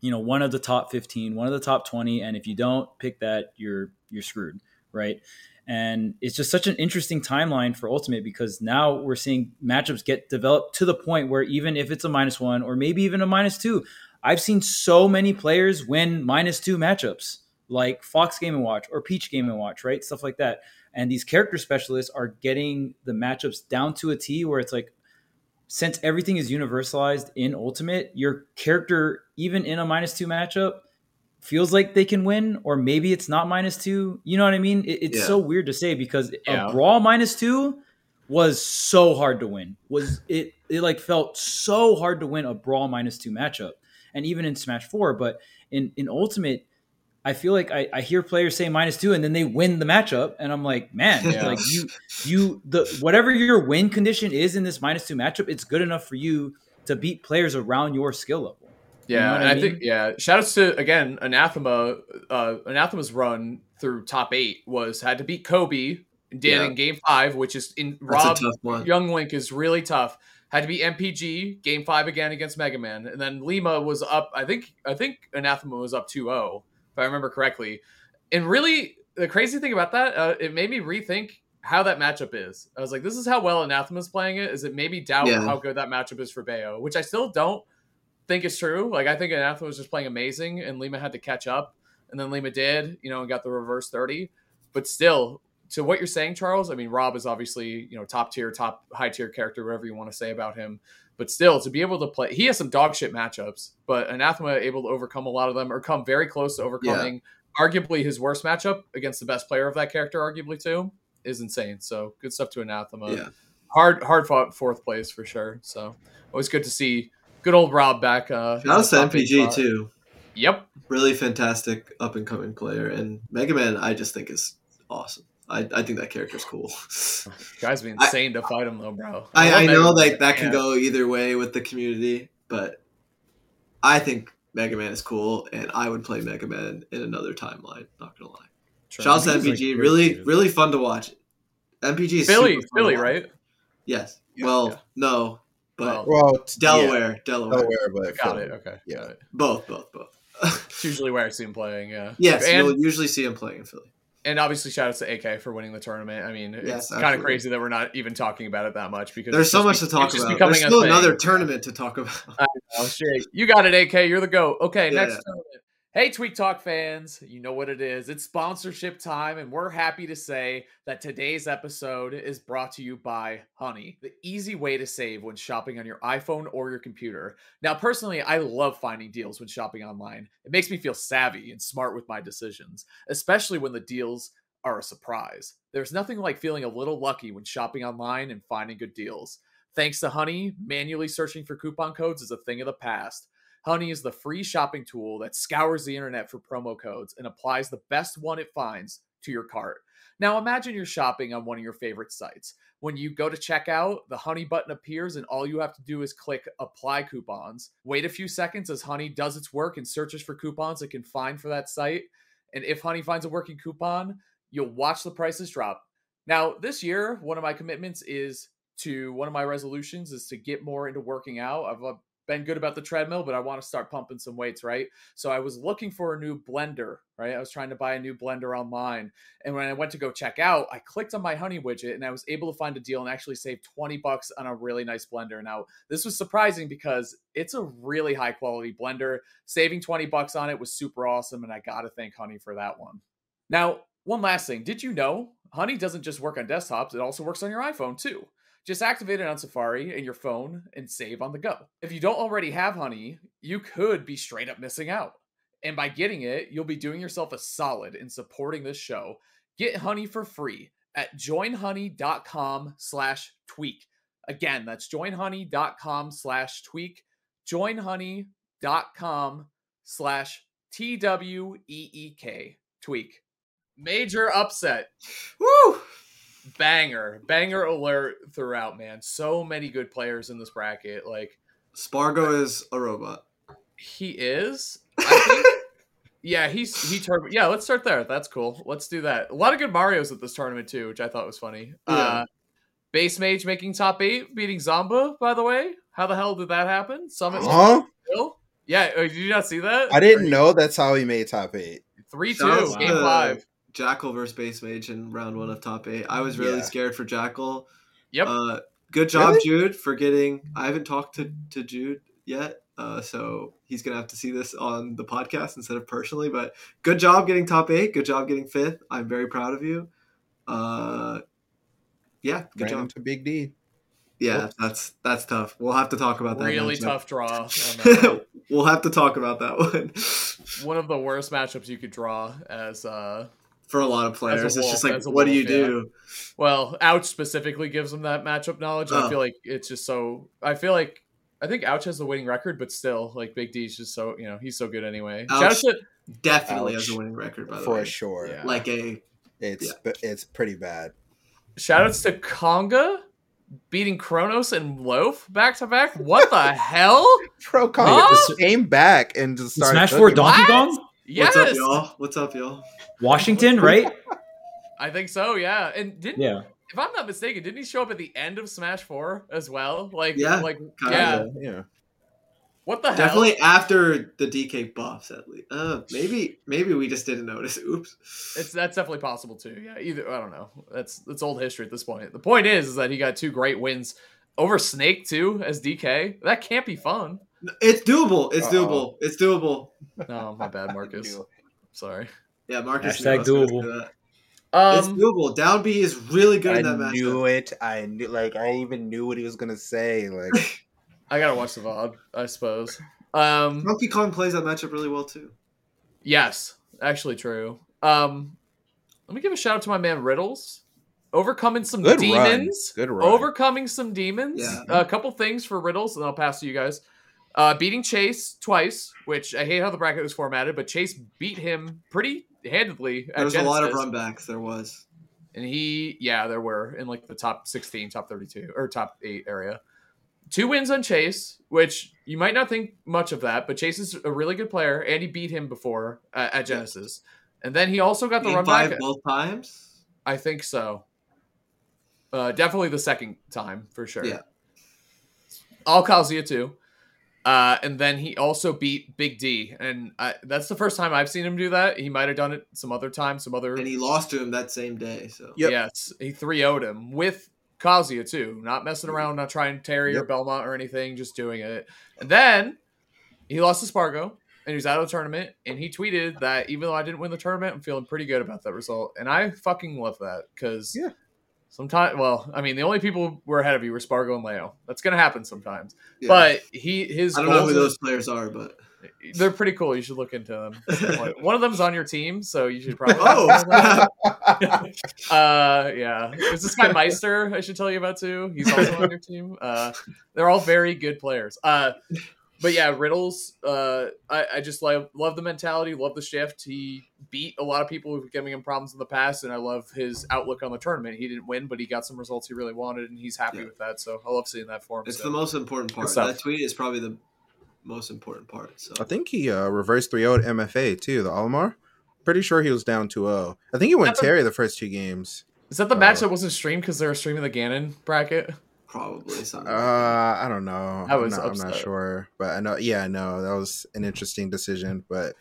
you know, one of the top 15, one of the top 20, and if you don't pick that, you're you're screwed right? And it's just such an interesting timeline for Ultimate because now we're seeing matchups get developed to the point where even if it's a minus one or maybe even a minus two, I've seen so many players win minus two matchups like Fox Game and Watch or Peach Game and Watch, right? Stuff like that. And these character specialists are getting the matchups down to a T where it's like, since everything is universalized in Ultimate, your character, even in a minus two matchup, feels like they can win, or maybe it's not minus two. You know what I mean? It, it's yeah. so weird to say because yeah. a brawl minus two was so hard to win. Was it? It like felt so hard to win a brawl minus two matchup, and even in Smash Four. But in in Ultimate, I feel like I, I hear players say minus two, and then they win the matchup, and I'm like, man, yeah. like you you the whatever your win condition is in this minus two matchup, it's good enough for you to beat players around your skill level. Yeah, you know and I, mean? I, think yeah, shout outs to again Anathema. Uh, Anathema's run through top eight was had to beat Kobe. Did yeah. in game five, which is in That's Rob Young Link is really tough. Had to be MPG game five again against Mega Man, and then Lima was up. I think I think Anathema was up 2-0, if I remember correctly. And really, the crazy thing about that, uh, it made me rethink how that matchup is. I was like, this is how well Anathema's playing it. Is it maybe doubt yeah. how good that matchup is for Bayo, which I still don't think it's true. Like I think Anathema was just playing amazing, and Lima had to catch up, and then Lima did, you know, and got the reverse thirty. But still, to what you're saying, Charles, I mean, Rob is obviously you know top tier, top high tier character, whatever you want to say about him. But still, to be able to play, he has some dog shit matchups, but Anathema able to overcome a lot of them, or come very close to overcoming. Yeah. Arguably his worst matchup against the best player of that character, arguably too, is insane. So good stuff to Anathema. Yeah. Hard, hard fought fourth place for sure. So always good to see good old Rob back. Uh, Shout out to MPG spot. too. Yep, really fantastic up and coming player, and Mega Man I just think is awesome. I, I think that character's cool. Guys be insane I, to fight him though, bro. I, I, I know like that can go either way with the community, but I think Mega Man is cool, and I would play Mega Man in another timeline. Not gonna lie. Sure. Shout out to MPG, like really really fun to watch. MPG is Philly, Philly, right? Yes. Yeah, well, yeah. no, but well, Delaware, yeah. Delaware, Delaware, but got it. Okay, yeah, got it. both, both, both. it's usually where I see him playing. Yeah. Yes, and, you'll usually see him playing in Philly. And obviously, shout out to AK for winning the tournament. I mean, yes, it's kind of crazy that we're not even talking about it that much because there's so much be, to talk about. There's still another tournament to talk about. I know, straight. You got it, AK. You're the go. Okay, yeah, next yeah. tournament. Hey, Tweek Talk fans, you know what it is. It's sponsorship time, and we're happy to say that today's episode is brought to you by Honey, the easy way to save when shopping on your iPhone or your computer. Now, personally, I love finding deals when shopping online. It makes me feel savvy and smart with my decisions, especially when the deals are a surprise. There's nothing like feeling a little lucky when shopping online and finding good deals. Thanks to Honey, manually searching for coupon codes is a thing of the past. Honey is the free shopping tool that scours the internet for promo codes and applies the best one it finds to your cart. Now imagine you're shopping on one of your favorite sites. When you go to checkout, the Honey button appears and all you have to do is click apply coupons. Wait a few seconds as Honey does its work and searches for coupons it can find for that site. And if Honey finds a working coupon, you'll watch the prices drop. Now, this year, one of my commitments is to one of my resolutions is to get more into working out. I've uh, been good about the treadmill, but I want to start pumping some weights, right? So I was looking for a new blender, right? I was trying to buy a new blender online. And when I went to go check out, I clicked on my honey widget and I was able to find a deal and actually save 20 bucks on a really nice blender. Now, this was surprising because it's a really high quality blender. Saving 20 bucks on it was super awesome. And I got to thank Honey for that one. Now, one last thing. Did you know Honey doesn't just work on desktops, it also works on your iPhone too. Just activate it on Safari and your phone and save on the go. If you don't already have Honey, you could be straight up missing out. And by getting it, you'll be doing yourself a solid in supporting this show. Get Honey for free at joinhoney.com slash tweek. Again, that's joinhoney.com slash tweek. Joinhoney.com slash T W E E K tweek. Major upset. Woo! Banger, banger alert throughout, man. So many good players in this bracket. Like Spargo is a robot. He is. I think. yeah, he's he turned. Yeah, let's start there. That's cool. Let's do that. A lot of good Mario's at this tournament too, which I thought was funny. Yeah. Uh, Base Mage making top eight, beating Zomba. By the way, how the hell did that happen? Summit. Huh? Yeah, uh, did you not see that? I didn't know that's how he made top eight. Three two, game five. Jackal versus Base Mage in round one of top eight. I was really yeah. scared for Jackal. Yep. Uh, good job, really? Jude, for getting. I haven't talked to, to Jude yet, uh, so he's gonna have to see this on the podcast instead of personally. But good job getting top eight. Good job getting fifth. I'm very proud of you. Uh, yeah, good Ran job to Big D. Yeah, Oops. that's that's tough. We'll have to talk about that. Really tough draw. we'll have to talk about that one. one of the worst matchups you could draw as uh for a lot of players. Wolf, it's just like, what wolf, do you do? Well, Ouch specifically gives them that matchup knowledge. Oh. I feel like it's just so. I feel like I think Ouch has the winning record, but still, like Big D's just so you know he's so good anyway. Ouch to, definitely Ouch. has a winning record by the for way, for sure. Yeah. Like a, it's yeah. it's pretty bad. Shoutouts to Conga beating Kronos and Loaf back to back. What the hell? Pro Conga huh? came back and just started Smash Four Donkey Kong. Yes. What's up, y'all? What's up, y'all? Washington, right? I think so. Yeah, and didn't yeah. If I'm not mistaken, didn't he show up at the end of Smash Four as well? Like, yeah, like yeah, yeah. What the hell Definitely hell? after the DK buffs, at least. Uh, maybe, maybe we just didn't notice. Oops. It's that's definitely possible too. Yeah, either I don't know. That's that's old history at this point. The point is, is that he got two great wins over Snake too as DK. That can't be fun. It's doable. It's Uh-oh. doable. It's doable. No, my bad, Marcus. Sorry. Yeah, Marcus. Hashtag doable. Um, it's doable. Down B is really good I in that match. I knew it. I knew, like, I even knew what he was gonna say. Like, I gotta watch the VOD, I suppose. Um, Donkey Kong plays that matchup really well too. Yes, actually true. Um, let me give a shout out to my man Riddles. Overcoming some good demons. Run. Good run. Overcoming some demons. Yeah. a couple things for Riddles, and I'll pass to you guys. Uh, beating Chase twice, which I hate how the bracket was formatted, but Chase beat him pretty handedly. There was Genesis. a lot of runbacks. There was, and he, yeah, there were in like the top sixteen, top thirty-two, or top eight area. Two wins on Chase, which you might not think much of that, but Chase is a really good player, and he beat him before uh, at Genesis, and then he also got the run back both times. I think so. Uh, definitely the second time for sure. Yeah. All Kazuya too. Uh, and then he also beat Big D, and I, that's the first time I've seen him do that. He might have done it some other time, some other. And he lost to him that same day. So yep. yes, he 3 0'd him with Kazuya too, not messing around, not trying Terry yep. or Belmont or anything, just doing it. And then he lost to Spargo, and he was out of the tournament. And he tweeted that even though I didn't win the tournament, I'm feeling pretty good about that result, and I fucking love that because yeah. Sometimes, well, I mean, the only people who are ahead of you were Spargo and Leo. That's going to happen sometimes. Yeah. But he, his, I don't know who those players are, but They're pretty cool. You should look into them. One of them's on your team, so you should probably. Oh. uh, yeah. Is this guy Meister? I should tell you about too. He's also on your team. Uh, they're all very good players. Uh, but yeah, Riddles. Uh, I, I just love love the mentality, love the shift. He beat a lot of people who've giving him problems in the past, and I love his outlook on the tournament. He didn't win, but he got some results he really wanted, and he's happy yeah. with that. So I love seeing that for him. It's so. the most important part. That tweet is probably the most important part. So I think he uh, reversed 3 0 MFA too, the Olimar. Pretty sure he was down 2 0. I think he went Terry the first two games. Is that the uh, match that wasn't streamed because they were streaming the Ganon bracket? Probably something. Uh, I don't know. I was I'm not, I'm not, sure, but I know. Yeah, I know that was an interesting decision. But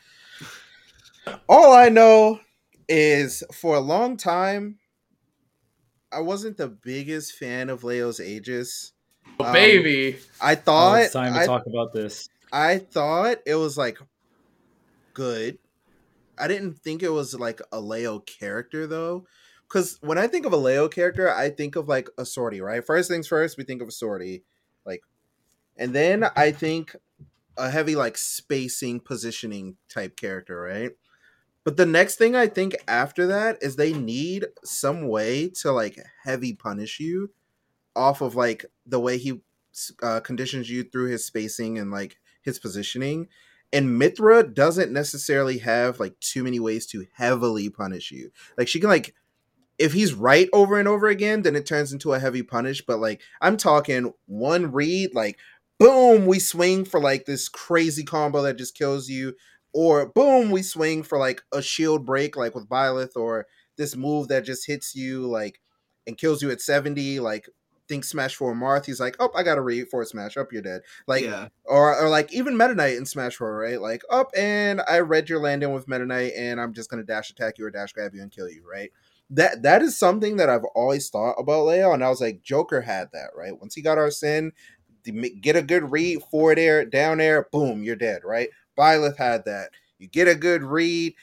all I know is for a long time, I wasn't the biggest fan of Leo's Aegis. Oh, um, baby, I thought oh, it's time to I, talk about this. I thought it was like good. I didn't think it was like a Leo character though because when I think of a Leo character, I think of like a swordie, right? First things first, we think of a swordie, like, and then I think a heavy like spacing positioning type character, right? But the next thing I think after that is they need some way to like heavy punish you off of like the way he uh, conditions you through his spacing and like his positioning. And Mythra doesn't necessarily have like too many ways to heavily punish you. Like she can like if he's right over and over again, then it turns into a heavy punish. But like I'm talking one read, like boom, we swing for like this crazy combo that just kills you, or boom, we swing for like a shield break, like with Byleth, or this move that just hits you like and kills you at 70, like think Smash 4 Marth, he's like, Oh, I got a read for Smash, up you're dead. Like yeah. or or like even Meta Knight in Smash 4, right? Like up and I read your landing with Meta Knight and I'm just gonna dash attack you or dash grab you and kill you, right? That that is something that I've always thought about Leo, and I was like, Joker had that right. Once he got Arsene, get a good read, forward air, down air, boom, you're dead, right? Byleth had that. You get a good read,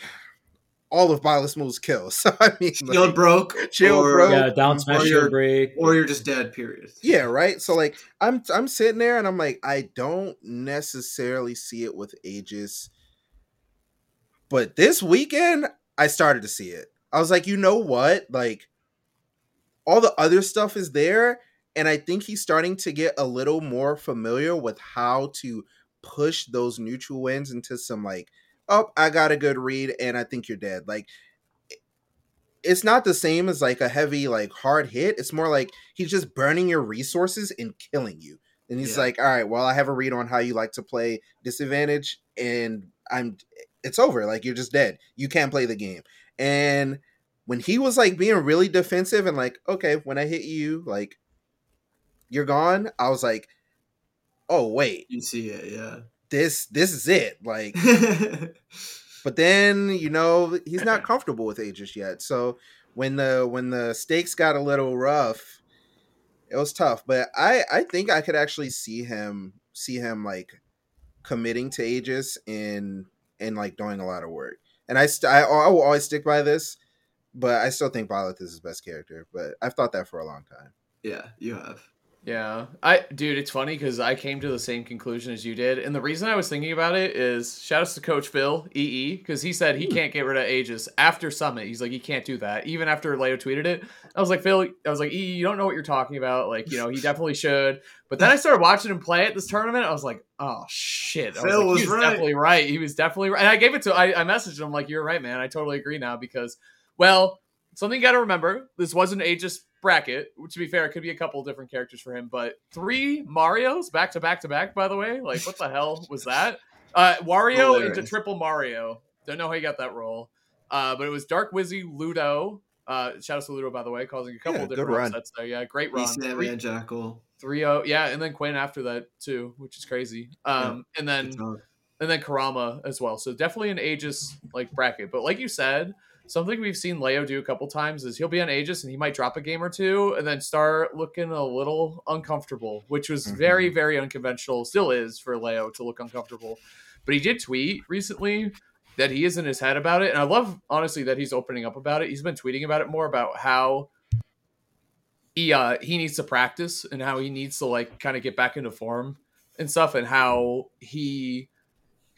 all of Byleth's moves kill. So I mean, shield like, broke, shield or, broke, yeah, down smash, shield break, or you're just dead. Period. Yeah, right. So like, I'm I'm sitting there and I'm like, I don't necessarily see it with Aegis, but this weekend I started to see it. I was like, you know what? Like all the other stuff is there. And I think he's starting to get a little more familiar with how to push those neutral wins into some like, oh, I got a good read and I think you're dead. Like it's not the same as like a heavy, like hard hit. It's more like he's just burning your resources and killing you. And he's yeah. like, all right, well, I have a read on how you like to play disadvantage, and I'm it's over. Like you're just dead. You can't play the game. And when he was like being really defensive and like, okay, when I hit you, like you're gone, I was like, oh wait. You see it, yeah. This this is it. Like but then, you know, he's not comfortable with Aegis yet. So when the when the stakes got a little rough, it was tough. But I I think I could actually see him see him like committing to Aegis and and like doing a lot of work and I, st- I, I will always stick by this, but I still think Byleth is his best character. But I've thought that for a long time. Yeah, you have. Yeah, I dude, it's funny because I came to the same conclusion as you did, and the reason I was thinking about it is shout outs to Coach Phil EE because he said he hmm. can't get rid of Aegis after Summit. He's like he can't do that even after Leo tweeted it. I was like Phil, I was like EE, you don't know what you're talking about. Like you know he definitely should. But then I started watching him play at this tournament. I was like, oh shit, I Phil was, like, was, right. definitely right. He was definitely right. And I gave it to I, I messaged him like you're right, man. I totally agree now because well something you got to remember this wasn't Aegis bracket. To be fair, it could be a couple different characters for him, but three Mario's back to back to back. By the way, like what the hell was that? Uh, Wario Hilarious. into triple Mario. Don't know how he got that role, uh, but it was Dark Wizzy, Ludo. Uh, shout out to Ludo, by the way, causing a couple yeah, different run. upsets there. Yeah, great run. Three, and Jackal. 3-0. Yeah, and then Quinn after that too, which is crazy. Um, yeah, and then and then karama as well. So definitely an Aegis like bracket. But like you said, something we've seen Leo do a couple times is he'll be on Aegis and he might drop a game or two and then start looking a little uncomfortable, which was mm-hmm. very, very unconventional, still is for Leo to look uncomfortable. But he did tweet recently that he is in his head about it. And I love, honestly, that he's opening up about it. He's been tweeting about it more about how he uh he needs to practice and how he needs to like kind of get back into form and stuff and how he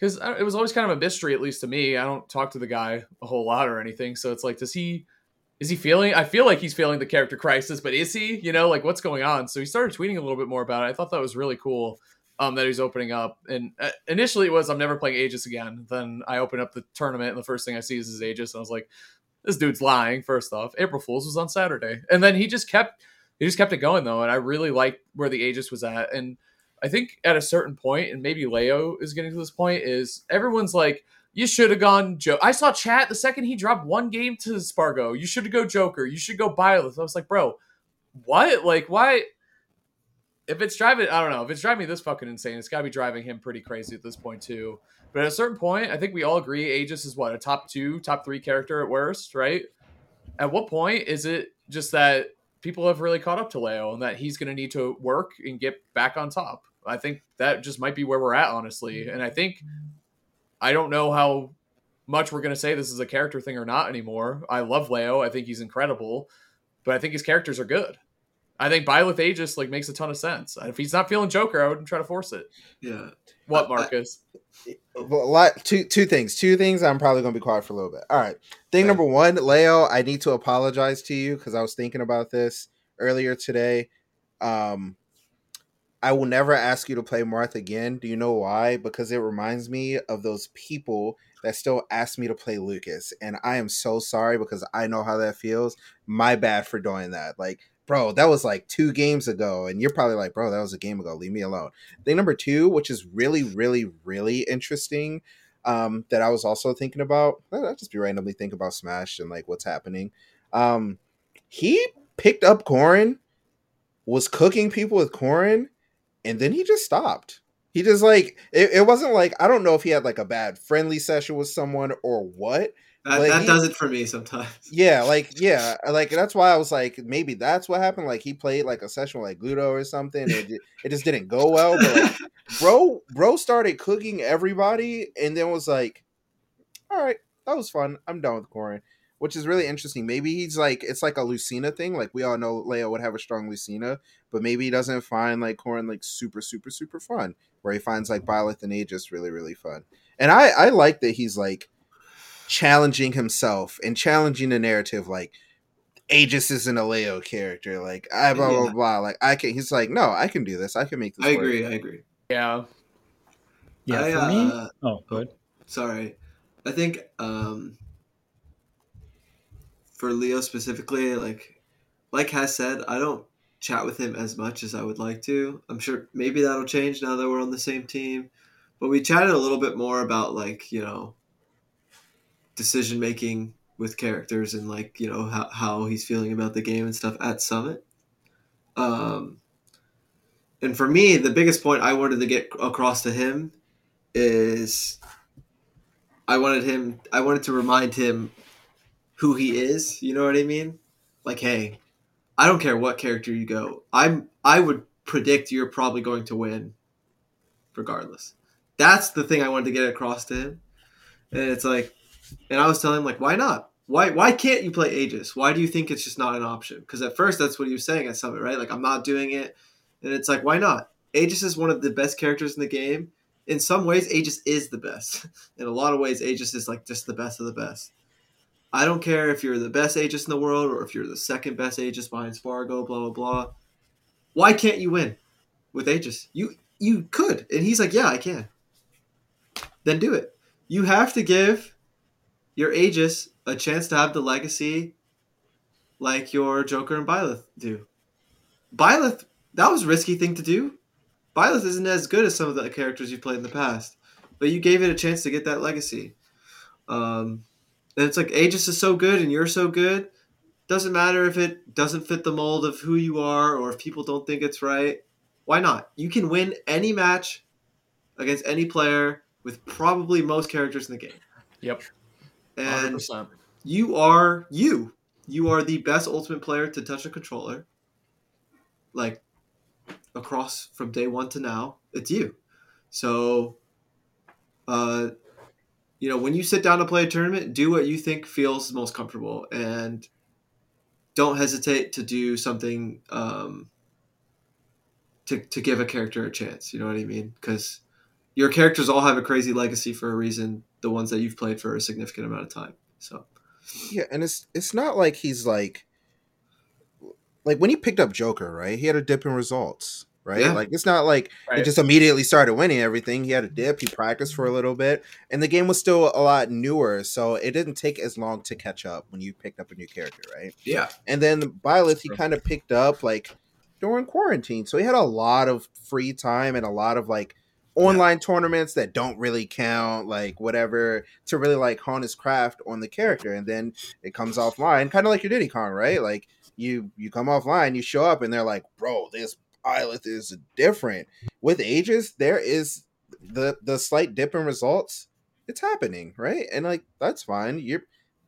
because it was always kind of a mystery, at least to me. I don't talk to the guy a whole lot or anything, so it's like, does he? Is he feeling? I feel like he's feeling the character crisis, but is he? You know, like what's going on? So he started tweeting a little bit more about it. I thought that was really cool um, that he's opening up. And uh, initially it was I'm never playing Aegis again. Then I open up the tournament and the first thing I see is his Aegis, and I was like, this dude's lying. First off, April Fools was on Saturday, and then he just kept he just kept it going though, and I really liked where the Aegis was at. And I think at a certain point, and maybe Leo is getting to this point, is everyone's like. You should have gone Joe. I saw chat the second he dropped one game to Spargo. You should go Joker. You should go Byleth. I was like, bro, what? Like, why? if it's driving, I don't know. If it's driving me this fucking insane, it's got to be driving him pretty crazy at this point too. But at a certain point, I think we all agree Aegis is what a top two, top three character at worst, right? At what point is it just that people have really caught up to Leo and that he's going to need to work and get back on top? I think that just might be where we're at, honestly. And I think I don't know how much we're going to say this is a character thing or not anymore. I love Leo. I think he's incredible, but I think his characters are good. I think Byleth Aegis like makes a ton of sense. If he's not feeling Joker, I wouldn't try to force it. Yeah. What, Marcus? I, well, a lot. Two two things. Two things. I'm probably gonna be quiet for a little bit. All right. Thing okay. number one, Leo. I need to apologize to you because I was thinking about this earlier today. Um, I will never ask you to play Marth again. Do you know why? Because it reminds me of those people that still ask me to play Lucas, and I am so sorry because I know how that feels. My bad for doing that. Like bro, that was like two games ago. And you're probably like, bro, that was a game ago. Leave me alone. Thing number two, which is really, really, really interesting, um, that I was also thinking about. I'll just be randomly thinking about Smash and like what's happening. Um, he picked up Corrin, was cooking people with Corrin, and then he just stopped. He just like it, it wasn't like I don't know if he had like a bad friendly session with someone or what, that, that he, does it for me sometimes. Yeah, like yeah, like that's why I was like, maybe that's what happened. Like he played like a session like Gluto or something. It, it just didn't go well. But like, bro, bro started cooking everybody, and then was like, "All right, that was fun. I'm done with Corrin," which is really interesting. Maybe he's like, it's like a Lucina thing. Like we all know Leo would have a strong Lucina, but maybe he doesn't find like Corrin like super, super, super fun. Where he finds like Byleth and Aegis really, really fun. And I, I like that he's like challenging himself and challenging the narrative like Aegis isn't a Leo character. Like I blah blah yeah. blah. Like I can. He's like, no, I can do this. I can make this. I work. agree. I agree. Yeah. Yeah. I, for uh, me. Oh, good. Sorry. I think um for Leo specifically, like like has said, I don't chat with him as much as I would like to. I'm sure maybe that'll change now that we're on the same team. But we chatted a little bit more about like, you know, decision making with characters and like you know how, how he's feeling about the game and stuff at summit um and for me the biggest point i wanted to get across to him is i wanted him i wanted to remind him who he is you know what i mean like hey i don't care what character you go i'm i would predict you're probably going to win regardless that's the thing i wanted to get across to him and it's like and I was telling him like, why not? Why why can't you play Aegis? Why do you think it's just not an option? Because at first that's what he was saying at Summit, right? Like I'm not doing it, and it's like why not? Aegis is one of the best characters in the game. In some ways, Aegis is the best. In a lot of ways, Aegis is like just the best of the best. I don't care if you're the best Aegis in the world or if you're the second best Aegis behind Spargo, blah blah blah. Why can't you win with Aegis? You you could, and he's like, yeah, I can. Then do it. You have to give your Aegis a chance to have the legacy like your Joker and Byleth do. Byleth, that was a risky thing to do. Byleth isn't as good as some of the characters you've played in the past, but you gave it a chance to get that legacy. Um, and it's like Aegis is so good and you're so good. Doesn't matter if it doesn't fit the mold of who you are or if people don't think it's right. Why not? You can win any match against any player with probably most characters in the game. Yep and 100%. you are you. You are the best ultimate player to touch a controller. Like across from day one to now, it's you. So, uh, you know, when you sit down to play a tournament, do what you think feels most comfortable, and don't hesitate to do something um, to to give a character a chance. You know what I mean? Because your characters all have a crazy legacy for a reason. The ones that you've played for a significant amount of time. So yeah, and it's it's not like he's like like when he picked up Joker, right? He had a dip in results, right? Yeah. Like it's not like right. he just immediately started winning everything. He had a dip, he practiced for a little bit, and the game was still a lot newer, so it didn't take as long to catch up when you picked up a new character, right? Yeah. And then Byleth, he kind of picked up like during quarantine, so he had a lot of free time and a lot of like online yeah. tournaments that don't really count, like whatever, to really like hone his craft on the character. And then it comes offline, kind of like your Diddy Kong, right? Like you you come offline, you show up, and they're like, "Bro, this Byleth is different." With ages, there is the the slight dip in results. It's happening, right? And like that's fine. You're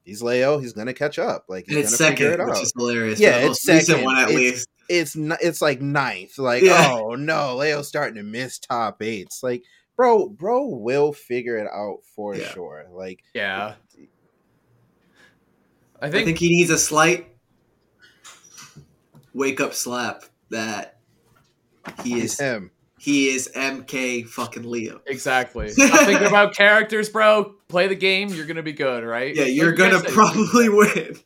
he's Leo. He's gonna catch up. Like he's it's gonna second, figure it out. which is hilarious. Yeah, it's second. one at it's, least. It's it's like ninth. Like yeah. oh no, Leo's starting to miss top eights. Like bro, bro will figure it out for yeah. sure. Like yeah. I think, I think he needs a slight wake up slap that he is him. He is MK fucking Leo. Exactly. I'm thinking about characters, bro. Play the game. You're gonna be good, right? Yeah, you're like gonna probably win.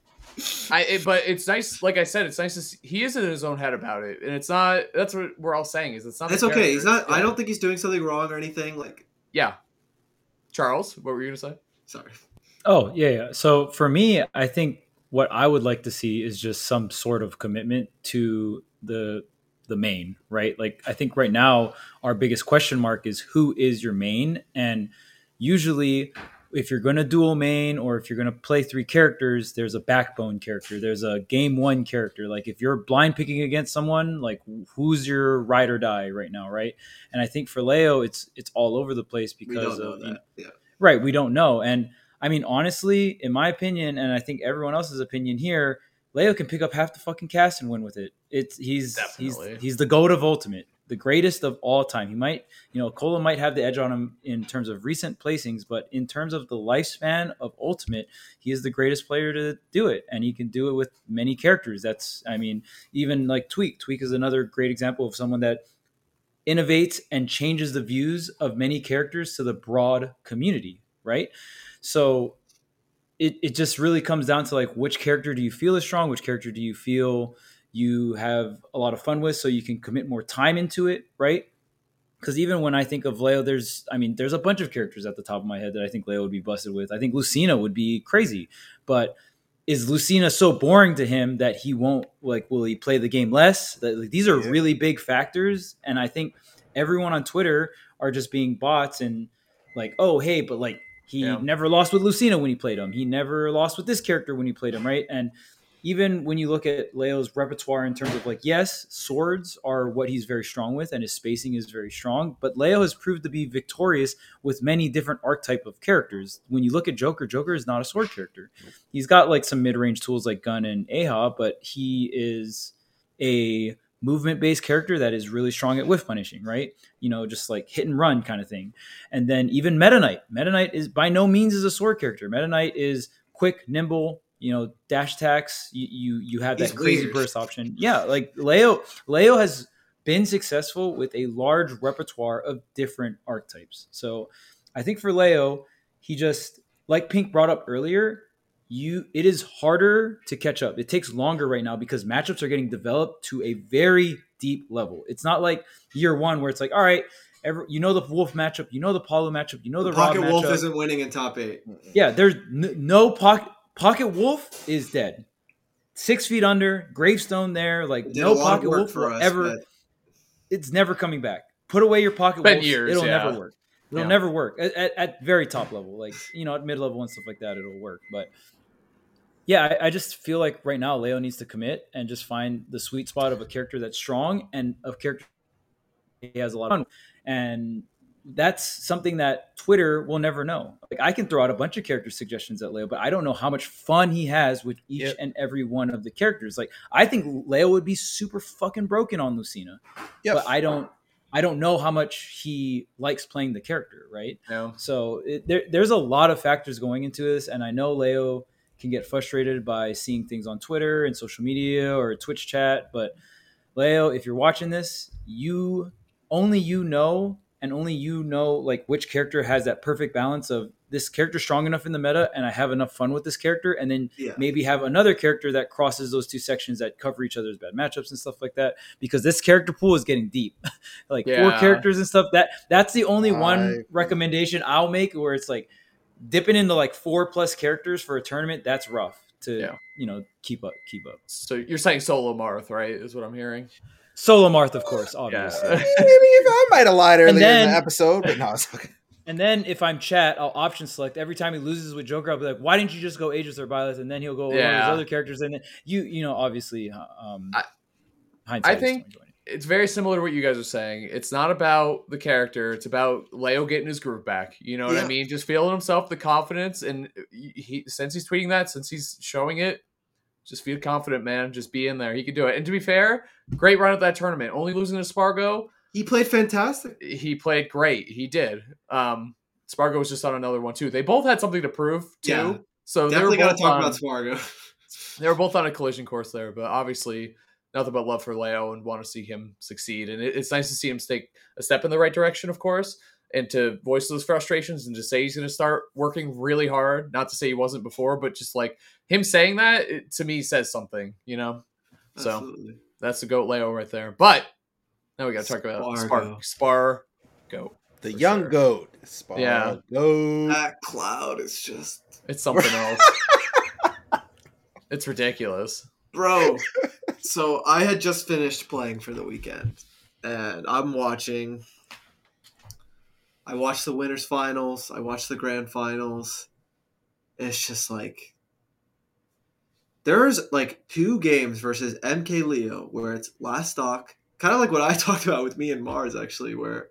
I, it, but it's nice. Like I said, it's nice to see he is in his own head about it, and it's not. That's what we're all saying. Is it's not. It's okay. He's not. Yeah. I don't think he's doing something wrong or anything. Like. Yeah. Charles, what were you gonna say? Sorry. Oh yeah, yeah. So for me, I think what I would like to see is just some sort of commitment to the the main, right? Like I think right now our biggest question mark is who is your main and usually if you're going to dual main or if you're going to play three characters, there's a backbone character. There's a game one character. Like if you're blind picking against someone, like who's your ride or die right now, right? And I think for Leo, it's it's all over the place because of you know, yeah. right. We don't know, and I mean, honestly, in my opinion, and I think everyone else's opinion here, Leo can pick up half the fucking cast and win with it. It's he's Definitely. he's he's the goat of ultimate, the greatest of all time. He might, you know, Cola might have the edge on him in terms of recent placings, but in terms of the lifespan of ultimate, he is the greatest player to do it, and he can do it with many characters. That's, I mean, even like Tweek. Tweek is another great example of someone that innovates and changes the views of many characters to the broad community, right? So it, it just really comes down to like which character do you feel is strong, which character do you feel you have a lot of fun with, so you can commit more time into it, right? Because even when I think of Leo, there's I mean, there's a bunch of characters at the top of my head that I think Leo would be busted with. I think Lucina would be crazy, but is Lucina so boring to him that he won't like? Will he play the game less? That, like, these are yeah. really big factors, and I think everyone on Twitter are just being bots and like, oh hey, but like he yeah. never lost with Lucina when he played him. He never lost with this character when he played him, right? And even when you look at Leo's repertoire in terms of like, yes, swords are what he's very strong with, and his spacing is very strong. But Leo has proved to be victorious with many different archetype of characters. When you look at Joker, Joker is not a sword character. He's got like some mid range tools like gun and Eiha, but he is a movement based character that is really strong at whiff punishing, right? You know, just like hit and run kind of thing. And then even Meta Knight. Meta Knight is by no means is a sword character. Meta Knight is quick, nimble, you know, dash attacks. You you, you have that He's crazy weird. burst option. Yeah, like Leo Leo has been successful with a large repertoire of different archetypes. So I think for Leo, he just like Pink brought up earlier, you it is harder to catch up. It takes longer right now because matchups are getting developed to a very deep level. It's not like year one where it's like, all right, every, you know the Wolf matchup, you know the Palu matchup, you know the, the Pocket Rod Wolf matchup. isn't winning in top eight. Yeah, there's n- no pocket Pocket Wolf is dead. Six feet under, gravestone there, like no Pocket Wolf for us, ever. But... It's never coming back. Put away your Pocket Wolf. It'll yeah. never work. It'll yeah. never work at, at, at, very top level, like you know, at mid level and stuff like that. It'll work, but yeah, I, I, just feel like right now Leo needs to commit and just find the sweet spot of a character that's strong and of character he has a lot of fun. And that's something that Twitter will never know. Like I can throw out a bunch of character suggestions at Leo, but I don't know how much fun he has with each yep. and every one of the characters. Like I think Leo would be super fucking broken on Lucina. But I don't I don't know how much he likes playing the character, right? No. So it, there, there's a lot of factors going into this, and I know Leo can get frustrated by seeing things on Twitter and social media or Twitch chat. But Leo, if you're watching this, you only you know and only you know like which character has that perfect balance of this character strong enough in the meta and I have enough fun with this character and then yeah. maybe have another character that crosses those two sections that cover each other's bad matchups and stuff like that because this character pool is getting deep like yeah. four characters and stuff that that's the only I, one recommendation I'll make where it's like dipping into like four plus characters for a tournament that's rough to yeah. you know keep up keep up so you're saying solo marth right is what I'm hearing Solo Marth, of course, obviously. Yeah. Maybe I might have lied earlier then, in the episode, but no, it's okay. And then if I'm chat, I'll option select every time he loses with Joker. I'll be like, "Why didn't you just go Aegis or Byleth?" And then he'll go yeah. over his other characters, and then you, you know, obviously, uh, um, I, I think it's very similar to what you guys are saying. It's not about the character; it's about Leo getting his groove back. You know what yeah. I mean? Just feeling himself, the confidence, and he since he's tweeting that, since he's showing it, just feel confident, man. Just be in there. He could do it. And to be fair, great run at that tournament. Only losing to Spargo. He played fantastic. He played great. He did. Um, Spargo was just on another one too. They both had something to prove too. Yeah, so definitely got to talk on, about Spargo. they were both on a collision course there, but obviously nothing but love for Leo and want to see him succeed. And it, it's nice to see him take a step in the right direction, of course, and to voice those frustrations and to say he's going to start working really hard. Not to say he wasn't before, but just like him saying that it, to me says something, you know. So that's the goat Leo right there. But now we got to talk about Spark Spar goat. The young sure. goat. Spar yeah. Goat. That cloud is just it's something else. it's ridiculous. Bro. So I had just finished playing for the weekend and I'm watching I watched the winners finals, I watched the grand finals. It's just like there's like two games versus MK Leo where it's last stock, kind of like what I talked about with me and Marss actually, where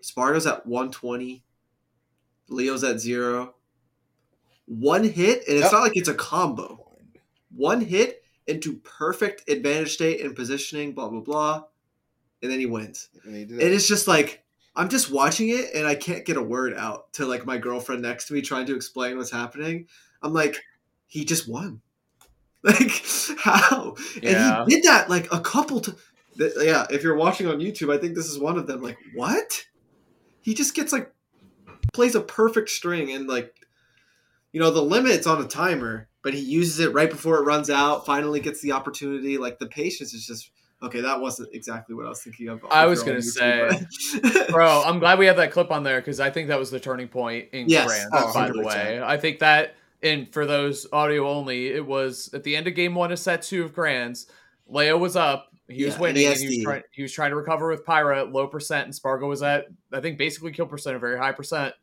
Spargo's at 120, Leo's at zero. One hit, and it's yep. not like it's a combo. One hit into perfect advantage state and positioning, blah blah blah, and then he wins. And, he and it's just like I'm just watching it and I can't get a word out to like my girlfriend next to me trying to explain what's happening. I'm like, he just won. Like how? Yeah. And he did that like a couple to yeah, if you're watching on YouTube, I think this is one of them. Like, what? He just gets like plays a perfect string and like you know, the limit's on a timer, but he uses it right before it runs out, finally gets the opportunity. Like the patience is just Okay, that wasn't exactly what I was thinking of. I was gonna say, bro, I'm glad we have that clip on there because I think that was the turning point in yes, Grand. Oh, by the way, I think that, and for those audio only, it was at the end of Game One of Set Two of Grands. Leo was up. He was yeah, winning. And he, was trying, he was trying to recover with Pyra at low percent, and Spargo was at I think basically kill percent, a very high percent,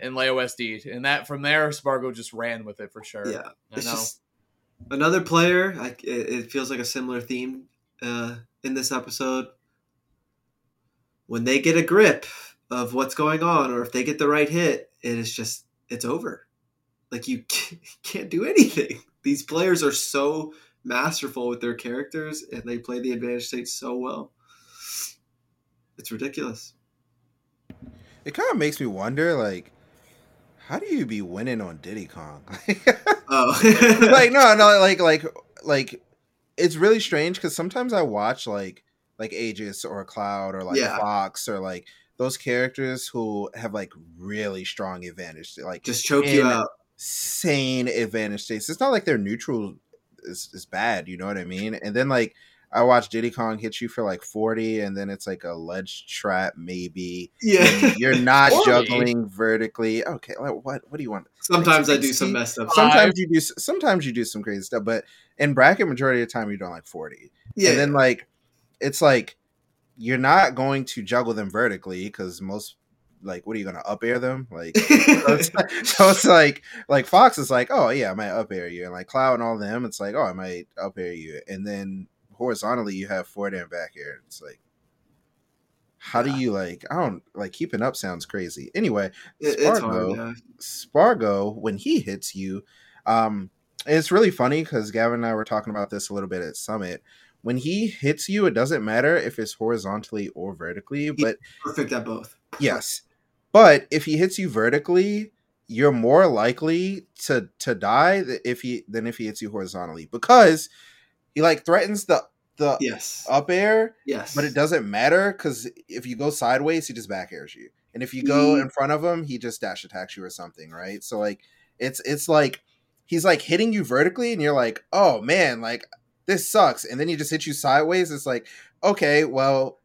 and Leo SD'd. And that from there, Spargo just ran with it for sure. Yeah, I know. another player. Like it, it feels like a similar theme uh, in this episode, when they get a grip of what's going on, or if they get the right hit, it is just it's over. Like you can't do anything. These players are so masterful with their characters, and they play the advantage state so well. It's ridiculous. It kind of makes me wonder, like, how do you be winning on Diddy Kong? oh, like no, no, like, like, like it's really strange because sometimes I watch like like Aegis or Cloud or like yeah. Fox or like those characters who have like really strong advantage, like just choke you out, insane advantage states. It's not like their neutral is, is bad, you know what I mean? And then like I watch Diddy Kong hit you for like 40 and then it's like a ledge trap maybe. Yeah. You're not juggling vertically. Okay, like what what do you want? Sometimes like, I do some messed up. Sometimes you do sometimes you do some crazy stuff, but in bracket majority of the time you don't like 40. Yeah. And then like it's like you're not going to juggle them vertically because most like what are you gonna up air them like so, it's, so, it's, like like fox is like oh yeah i might up air you and like cloud and all them it's like oh i might up air you and then horizontally you have forward and back air. It's like how do you like I don't like keeping up sounds crazy. Anyway, it, Spargo, hard, yeah. Spargo, when he hits you, um it's really funny because Gavin and I were talking about this a little bit at Summit. When he hits you, it doesn't matter if it's horizontally or vertically, but perfect at both. Yes. But if he hits you vertically, you're more likely to to die if he than if he hits you horizontally because he like threatens the the yes up air. Yes, but it doesn't matter because if you go sideways, he just back airs you, and if you go in front of him, he just dash attacks you or something, right? So like, it's it's like he's like hitting you vertically, and you're like, oh man, like this sucks, and then he just hits you sideways. It's like, okay, well,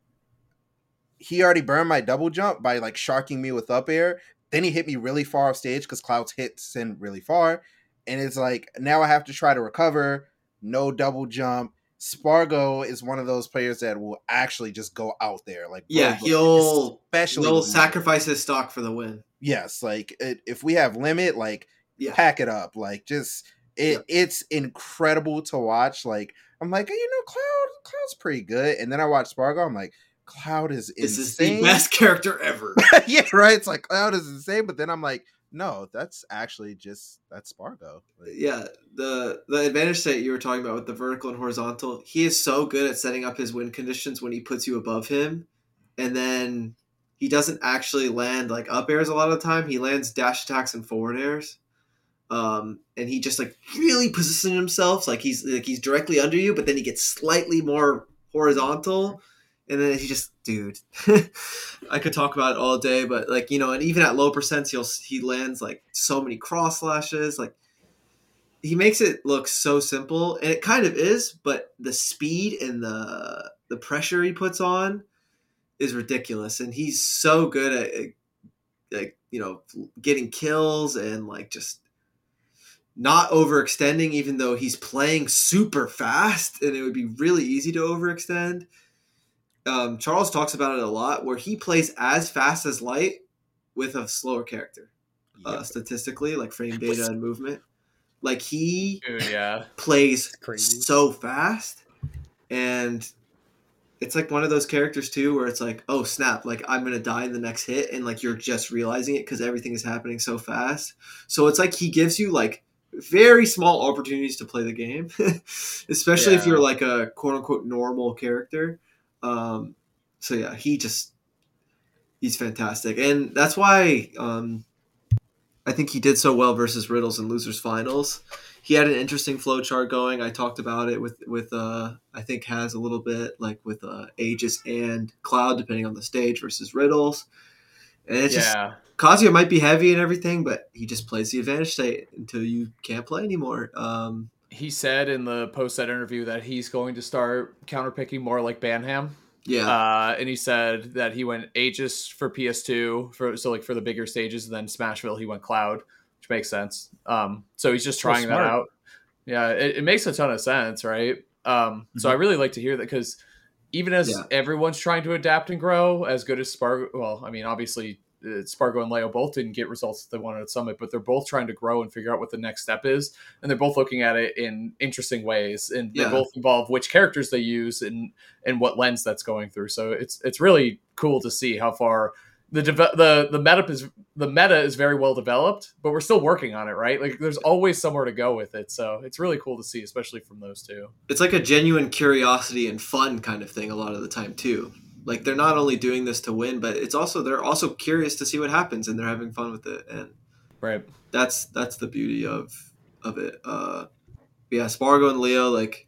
he already burned my double jump by like sharking me with up air. Then he hit me really far off stage because Cloud's hits in really far, and it's like now I have to try to recover. No double jump Spargo is one of those players that will actually just go out there. Like, yeah, he'll especially he'll sacrifice his stock for the win. Yes, like it, if we have limit, like yeah. pack it up. Like, just it, yeah. it's incredible to watch. Like, I'm like, you know, Cloud, Cloud's pretty good, and then I watch Spargo. I'm like, Cloud is this insane. is the best character ever. yeah, right. It's like Cloud is insane, but then I'm like, no, that's actually just that's Spargo. Like, yeah, the the advantage that you were talking about with the vertical and horizontal, he is so good at setting up his win conditions when he puts you above him, and then he doesn't actually land like up airs a lot of the time. He lands dash attacks and forward airs. Um, and he just like really positions himself like he's like he's directly under you, but then he gets slightly more horizontal and then he just dude i could talk about it all day but like you know and even at low percents he'll he lands like so many cross slashes like he makes it look so simple. And it kind of is but the speed and the the pressure he puts on is ridiculous. And he's so good at like you know getting kills and like just not overextending even though he's playing super fast and it would be really easy to overextend um, Charles talks about it a lot, where he plays as fast as light with a slower character, uh, yep. uh, statistically, like frame data and movement. Like he Dude, yeah. plays so fast, and it's like one of those characters too, where it's like, oh snap, like I'm gonna die in the next hit, and like you're just realizing it because everything is happening so fast. So it's like he gives you like very small opportunities to play the game, especially yeah. if you're like a quote unquote normal character. Um, so yeah, he just he's fantastic, and that's why um, I think he did so well versus Riddles and losers finals. He had an interesting flow chart going. I talked about it with with uh, I think has a little bit like with uh, Aegis and Cloud depending on the stage versus Riddles, and it's yeah. just Kazuya might be heavy and everything, but he just plays the advantage state until you can't play anymore. Um, he said in the post set interview that he's going to start counterpicking more like Banham. Yeah. Uh, and he said that he went Aegis for PS2 for so like for the bigger stages, and then Smashville he went Cloud, which makes sense. Um, so he's just trying that out. Yeah, it, it, makes a ton of sense, right? Um, mm-hmm. so I really like to hear that because even as yeah. everyone's trying to adapt and grow, as good as Spark, well, I mean, obviously Uh, Spargo and Leo both didn't get results that they wanted at Summit, but they're both trying to grow and figure out what the next step is, and they're both looking at it in interesting ways, and yeah. they both involve which characters they use and and what lens that's going through. So it's it's really cool to see how far the the the meta is the meta is very well developed, but we're still working on it, right? Like there's always somewhere to go with it, so it's really cool to see, especially from those two. It's like a genuine curiosity and fun kind of thing a lot of the time too. Like they're not only doing this to win, but it's also they're also curious to see what happens and they're having fun with it. And right, that's that's the beauty of of it. Uh, yeah, Spargo and Leo. Like,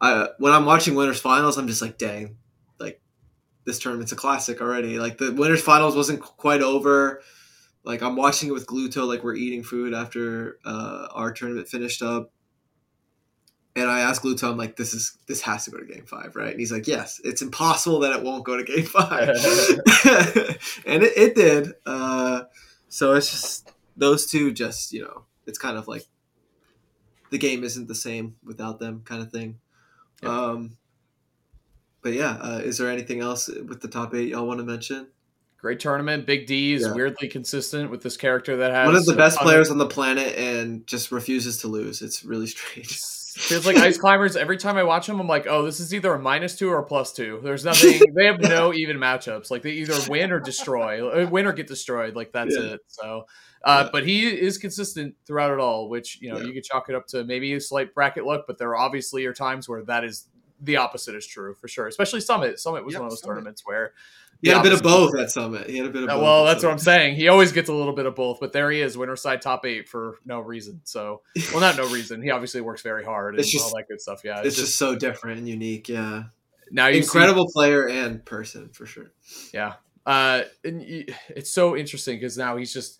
I when I'm watching winners finals, I'm just like, dang, like this tournament's a classic already. Like the winners finals wasn't quite over. Like I'm watching it with Gluto, like we're eating food after uh, our tournament finished up and I asked Gluto, I'm like, this is this has to go to game five, right? And he's like, yes, it's impossible that it won't go to game five. and it, it did. Uh, so it's just those two just, you know, it's kind of like the game isn't the same without them kind of thing. Yeah. Um, but yeah, uh, is there anything else with the top eight y'all want to mention? Great tournament. Big D is yeah. weirdly consistent with this character that has one of the best players on the planet and just refuses to lose. It's really strange. Feels like Ice Climbers. Every time I watch them, I'm like, oh, this is either a minus two or a plus two. There's nothing. they have no even matchups. Like they either win or destroy, uh, win or get destroyed. Like that's yeah. it. So, uh, yeah. but he is consistent throughout it all. Which you know yeah. you could chalk it up to maybe a slight bracket luck, but there are obviously are times where that is the opposite is true for sure. Especially Summit. Summit was yep, one of those Summit. tournaments where he had a bit of both at Summit. He had a bit of both. Well, that's what I'm saying. He always gets a little bit of both, but there he is, winner side top eight for no reason. So, well, not no reason. He obviously works very hard and just, all that good stuff. Yeah, it's, it's just, just, so different and unique. Yeah. Now, incredible see, player and person for sure. Yeah, uh, and it's so interesting because now he's just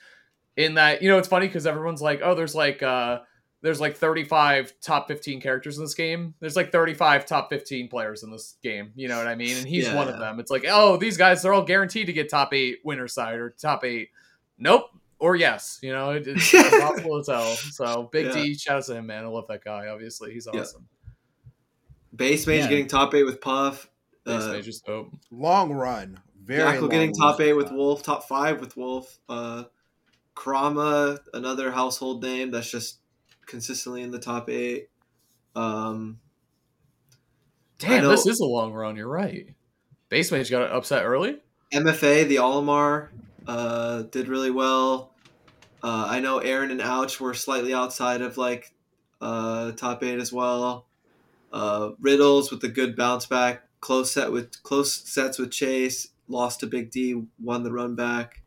in that. You know, it's funny because everyone's like, "Oh, there's like." uh there's like 35 top 15 characters in this game. There's like 35 top 15 players in this game. You know what I mean? And he's yeah. one of them. It's like, oh, these guys, they're all guaranteed to get top eight winner side or top eight. Nope. Or yes. You know, it's impossible to tell. So Big yeah. D, shout out to him, man. I love that guy. Obviously, he's awesome. Yeah. Base mage yeah. getting top eight with Puff. Base uh, mage is dope. Long run. Very Jakal getting top eight with Wolf. Top five with Wolf. Uh, Kurama, another household name that's just consistently in the top eight. Um, Damn, this is a long run. You're right. Base mage got upset early. MFA, the Olimar, uh, did really well. Uh, I know Aaron and Ouch were slightly outside of like uh, top eight as well. Uh, Riddles with a good bounce back, close set with close sets with Chase, lost to Big D, won the run back.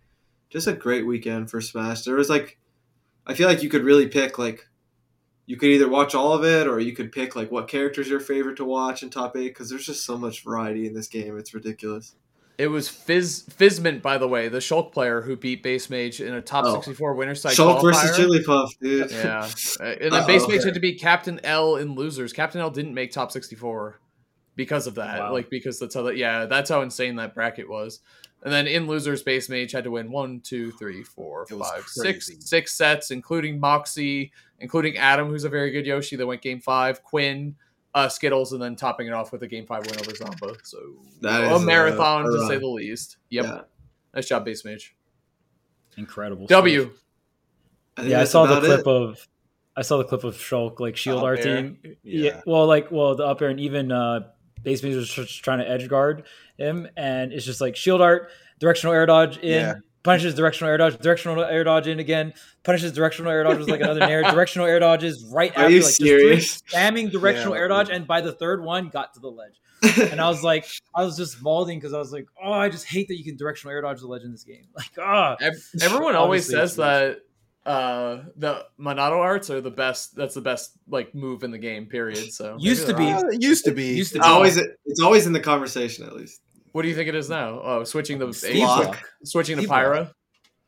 Just a great weekend for Smash. There was like, I feel like you could really pick like you could either watch all of it or you could pick like what character's your favorite to watch in top eight because there's just so much variety in this game. It's ridiculous. It was Fizz Fizzment, by the way, the Shulk player who beat Base Mage in a top oh. 64 winner side. Shulk versus Jigglypuff, dude. Yeah, uh, and then Base Mage had to beat Captain L in losers. Captain L didn't make top 64 because of that. Wow. Like because that's how that. Yeah, that's how insane that bracket was. And then in losers, Base Mage had to win one, two, three, four, five, six, six sets, including Moxie, including Adam, who's a very good Yoshi that went game five, Quinn, uh, Skittles, and then topping it off with a game five win over Zomba. So that a marathon a, a to say the least. Yep. Yeah. Nice job, Base Mage. Incredible. W. I yeah, I saw the clip it. of I saw the clip of Shulk like shield arting. Yeah. yeah. Well, like well the up air and even uh Base Mage was just trying to edge guard him, and it's just like shield art, directional air dodge in, yeah. punishes directional air dodge, directional air dodge in again, punishes directional air dodge was like another nair, directional air dodges right Are after, you like serious? spamming directional yeah, air dodge, and by the third one, got to the ledge. and I was like, I was just balding because I was like, oh, I just hate that you can directional air dodge the ledge in this game. Like, ah, oh. everyone always says that uh the Monado arts are the best that's the best like move in the game period so used to be uh, used to be used to be always it's always in the conversation at least what do you think it is now oh switching the block. switching the Pyra,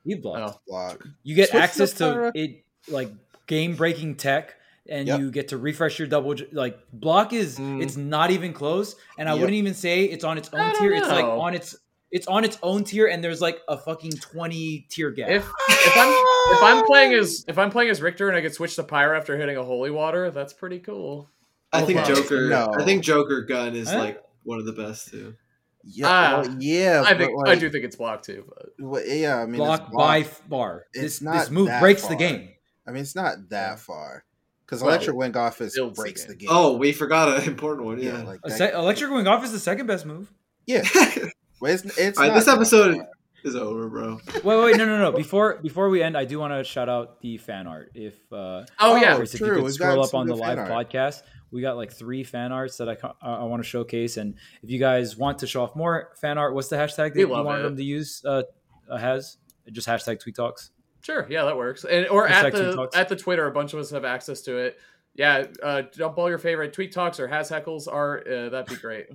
you block. Oh. block you get Switch access to it like game breaking tech and yep. you get to refresh your double like block is mm. it's not even close and i yep. wouldn't even say it's on its own tier know. it's like on its it's on its own tier and there's like a fucking 20 tier gap. If if I'm if I'm playing as if I'm playing as Richter and I get switched to Pyra after hitting a holy water, that's pretty cool. I think Joker no. I think Joker gun is huh? like one of the best too. Yeah, uh, well, yeah. I think like, I do think it's block too, but well, yeah, I mean block, block by far. It's this, not this move breaks far. the game. I mean, it's not that far because well, Electric Wind God Fist breaks the game. Oh, we forgot an important one. Yeah, yeah like se- Electric Wing Off is the second best move. Yeah, Well, it's, it's All right, this episode is over, bro. Wait, wait, no, no, no. Before before we end, I do want to shout out the fan art. If uh, oh yeah, if true. you could scroll up on the live art. podcast, we got like three fan arts that I I want to showcase. And if you guys want to show off more fan art, what's the hashtag that you want it. them to use? Uh, uh, has just hashtag Tweek Talks. Sure, yeah, that works. And or hashtag at the at the Twitter, a bunch of us have access to it. Yeah, uh, dump all your favorite tweek talks or has heckles art. Uh, that'd be great.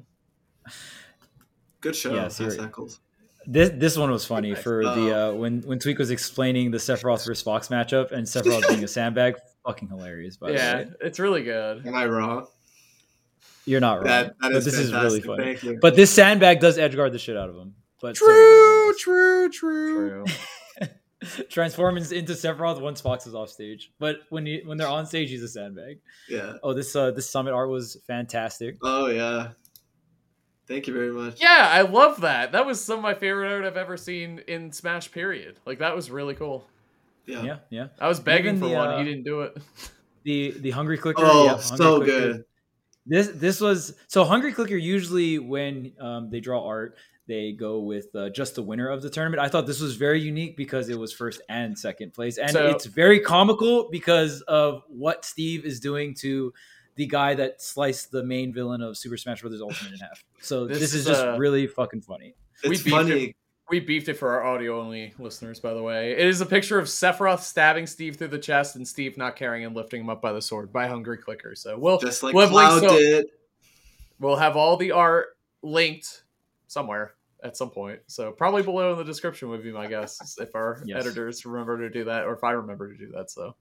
Good show. Yeah, Eccles. This this one was funny for the uh, when when Tweek was explaining the Sephiroth versus Fox matchup and Sephiroth being a sandbag. Fucking hilarious, by yeah, it's really good. Am I wrong? You're not wrong. That, that is but this fantastic. is really funny. But this sandbag does edge guard the shit out of him. But true, true, true, true. Transforms into Sephiroth once Fox is off stage, but when he, when they're on stage, he's a sandbag. Yeah. Oh, this uh this summit art was fantastic. Oh yeah, Thank you very much. Yeah, I love that. That was some of my favorite art I've ever seen in Smash. Period. Like that was really cool. Yeah, yeah. yeah. I was begging for one. Uh, he didn't do it. The the hungry clicker. Oh, yeah, so clicker. good. This this was so hungry clicker. Usually when um, they draw art, they go with uh, just the winner of the tournament. I thought this was very unique because it was first and second place, and so, it's very comical because of what Steve is doing to the guy that sliced the main villain of Super Smash Bros. Ultimate in half. So this, this is just uh, really fucking funny. It's we funny. It, we beefed it for our audio only listeners, by the way. It is a picture of Sephiroth stabbing Steve through the chest and Steve not carrying and lifting him up by the sword by Hungry Clicker. So we'll just like we'll Cloud links, did. We'll have all the art linked somewhere at some point. So probably below in the description would be my guess if our yes. editors remember to do that, or if I remember to do that. So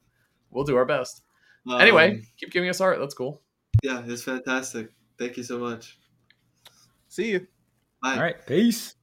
we'll do our best. Um, anyway, keep giving us art. That's cool. Yeah, it's fantastic. Thank you so much. See you. Bye. All right. Peace.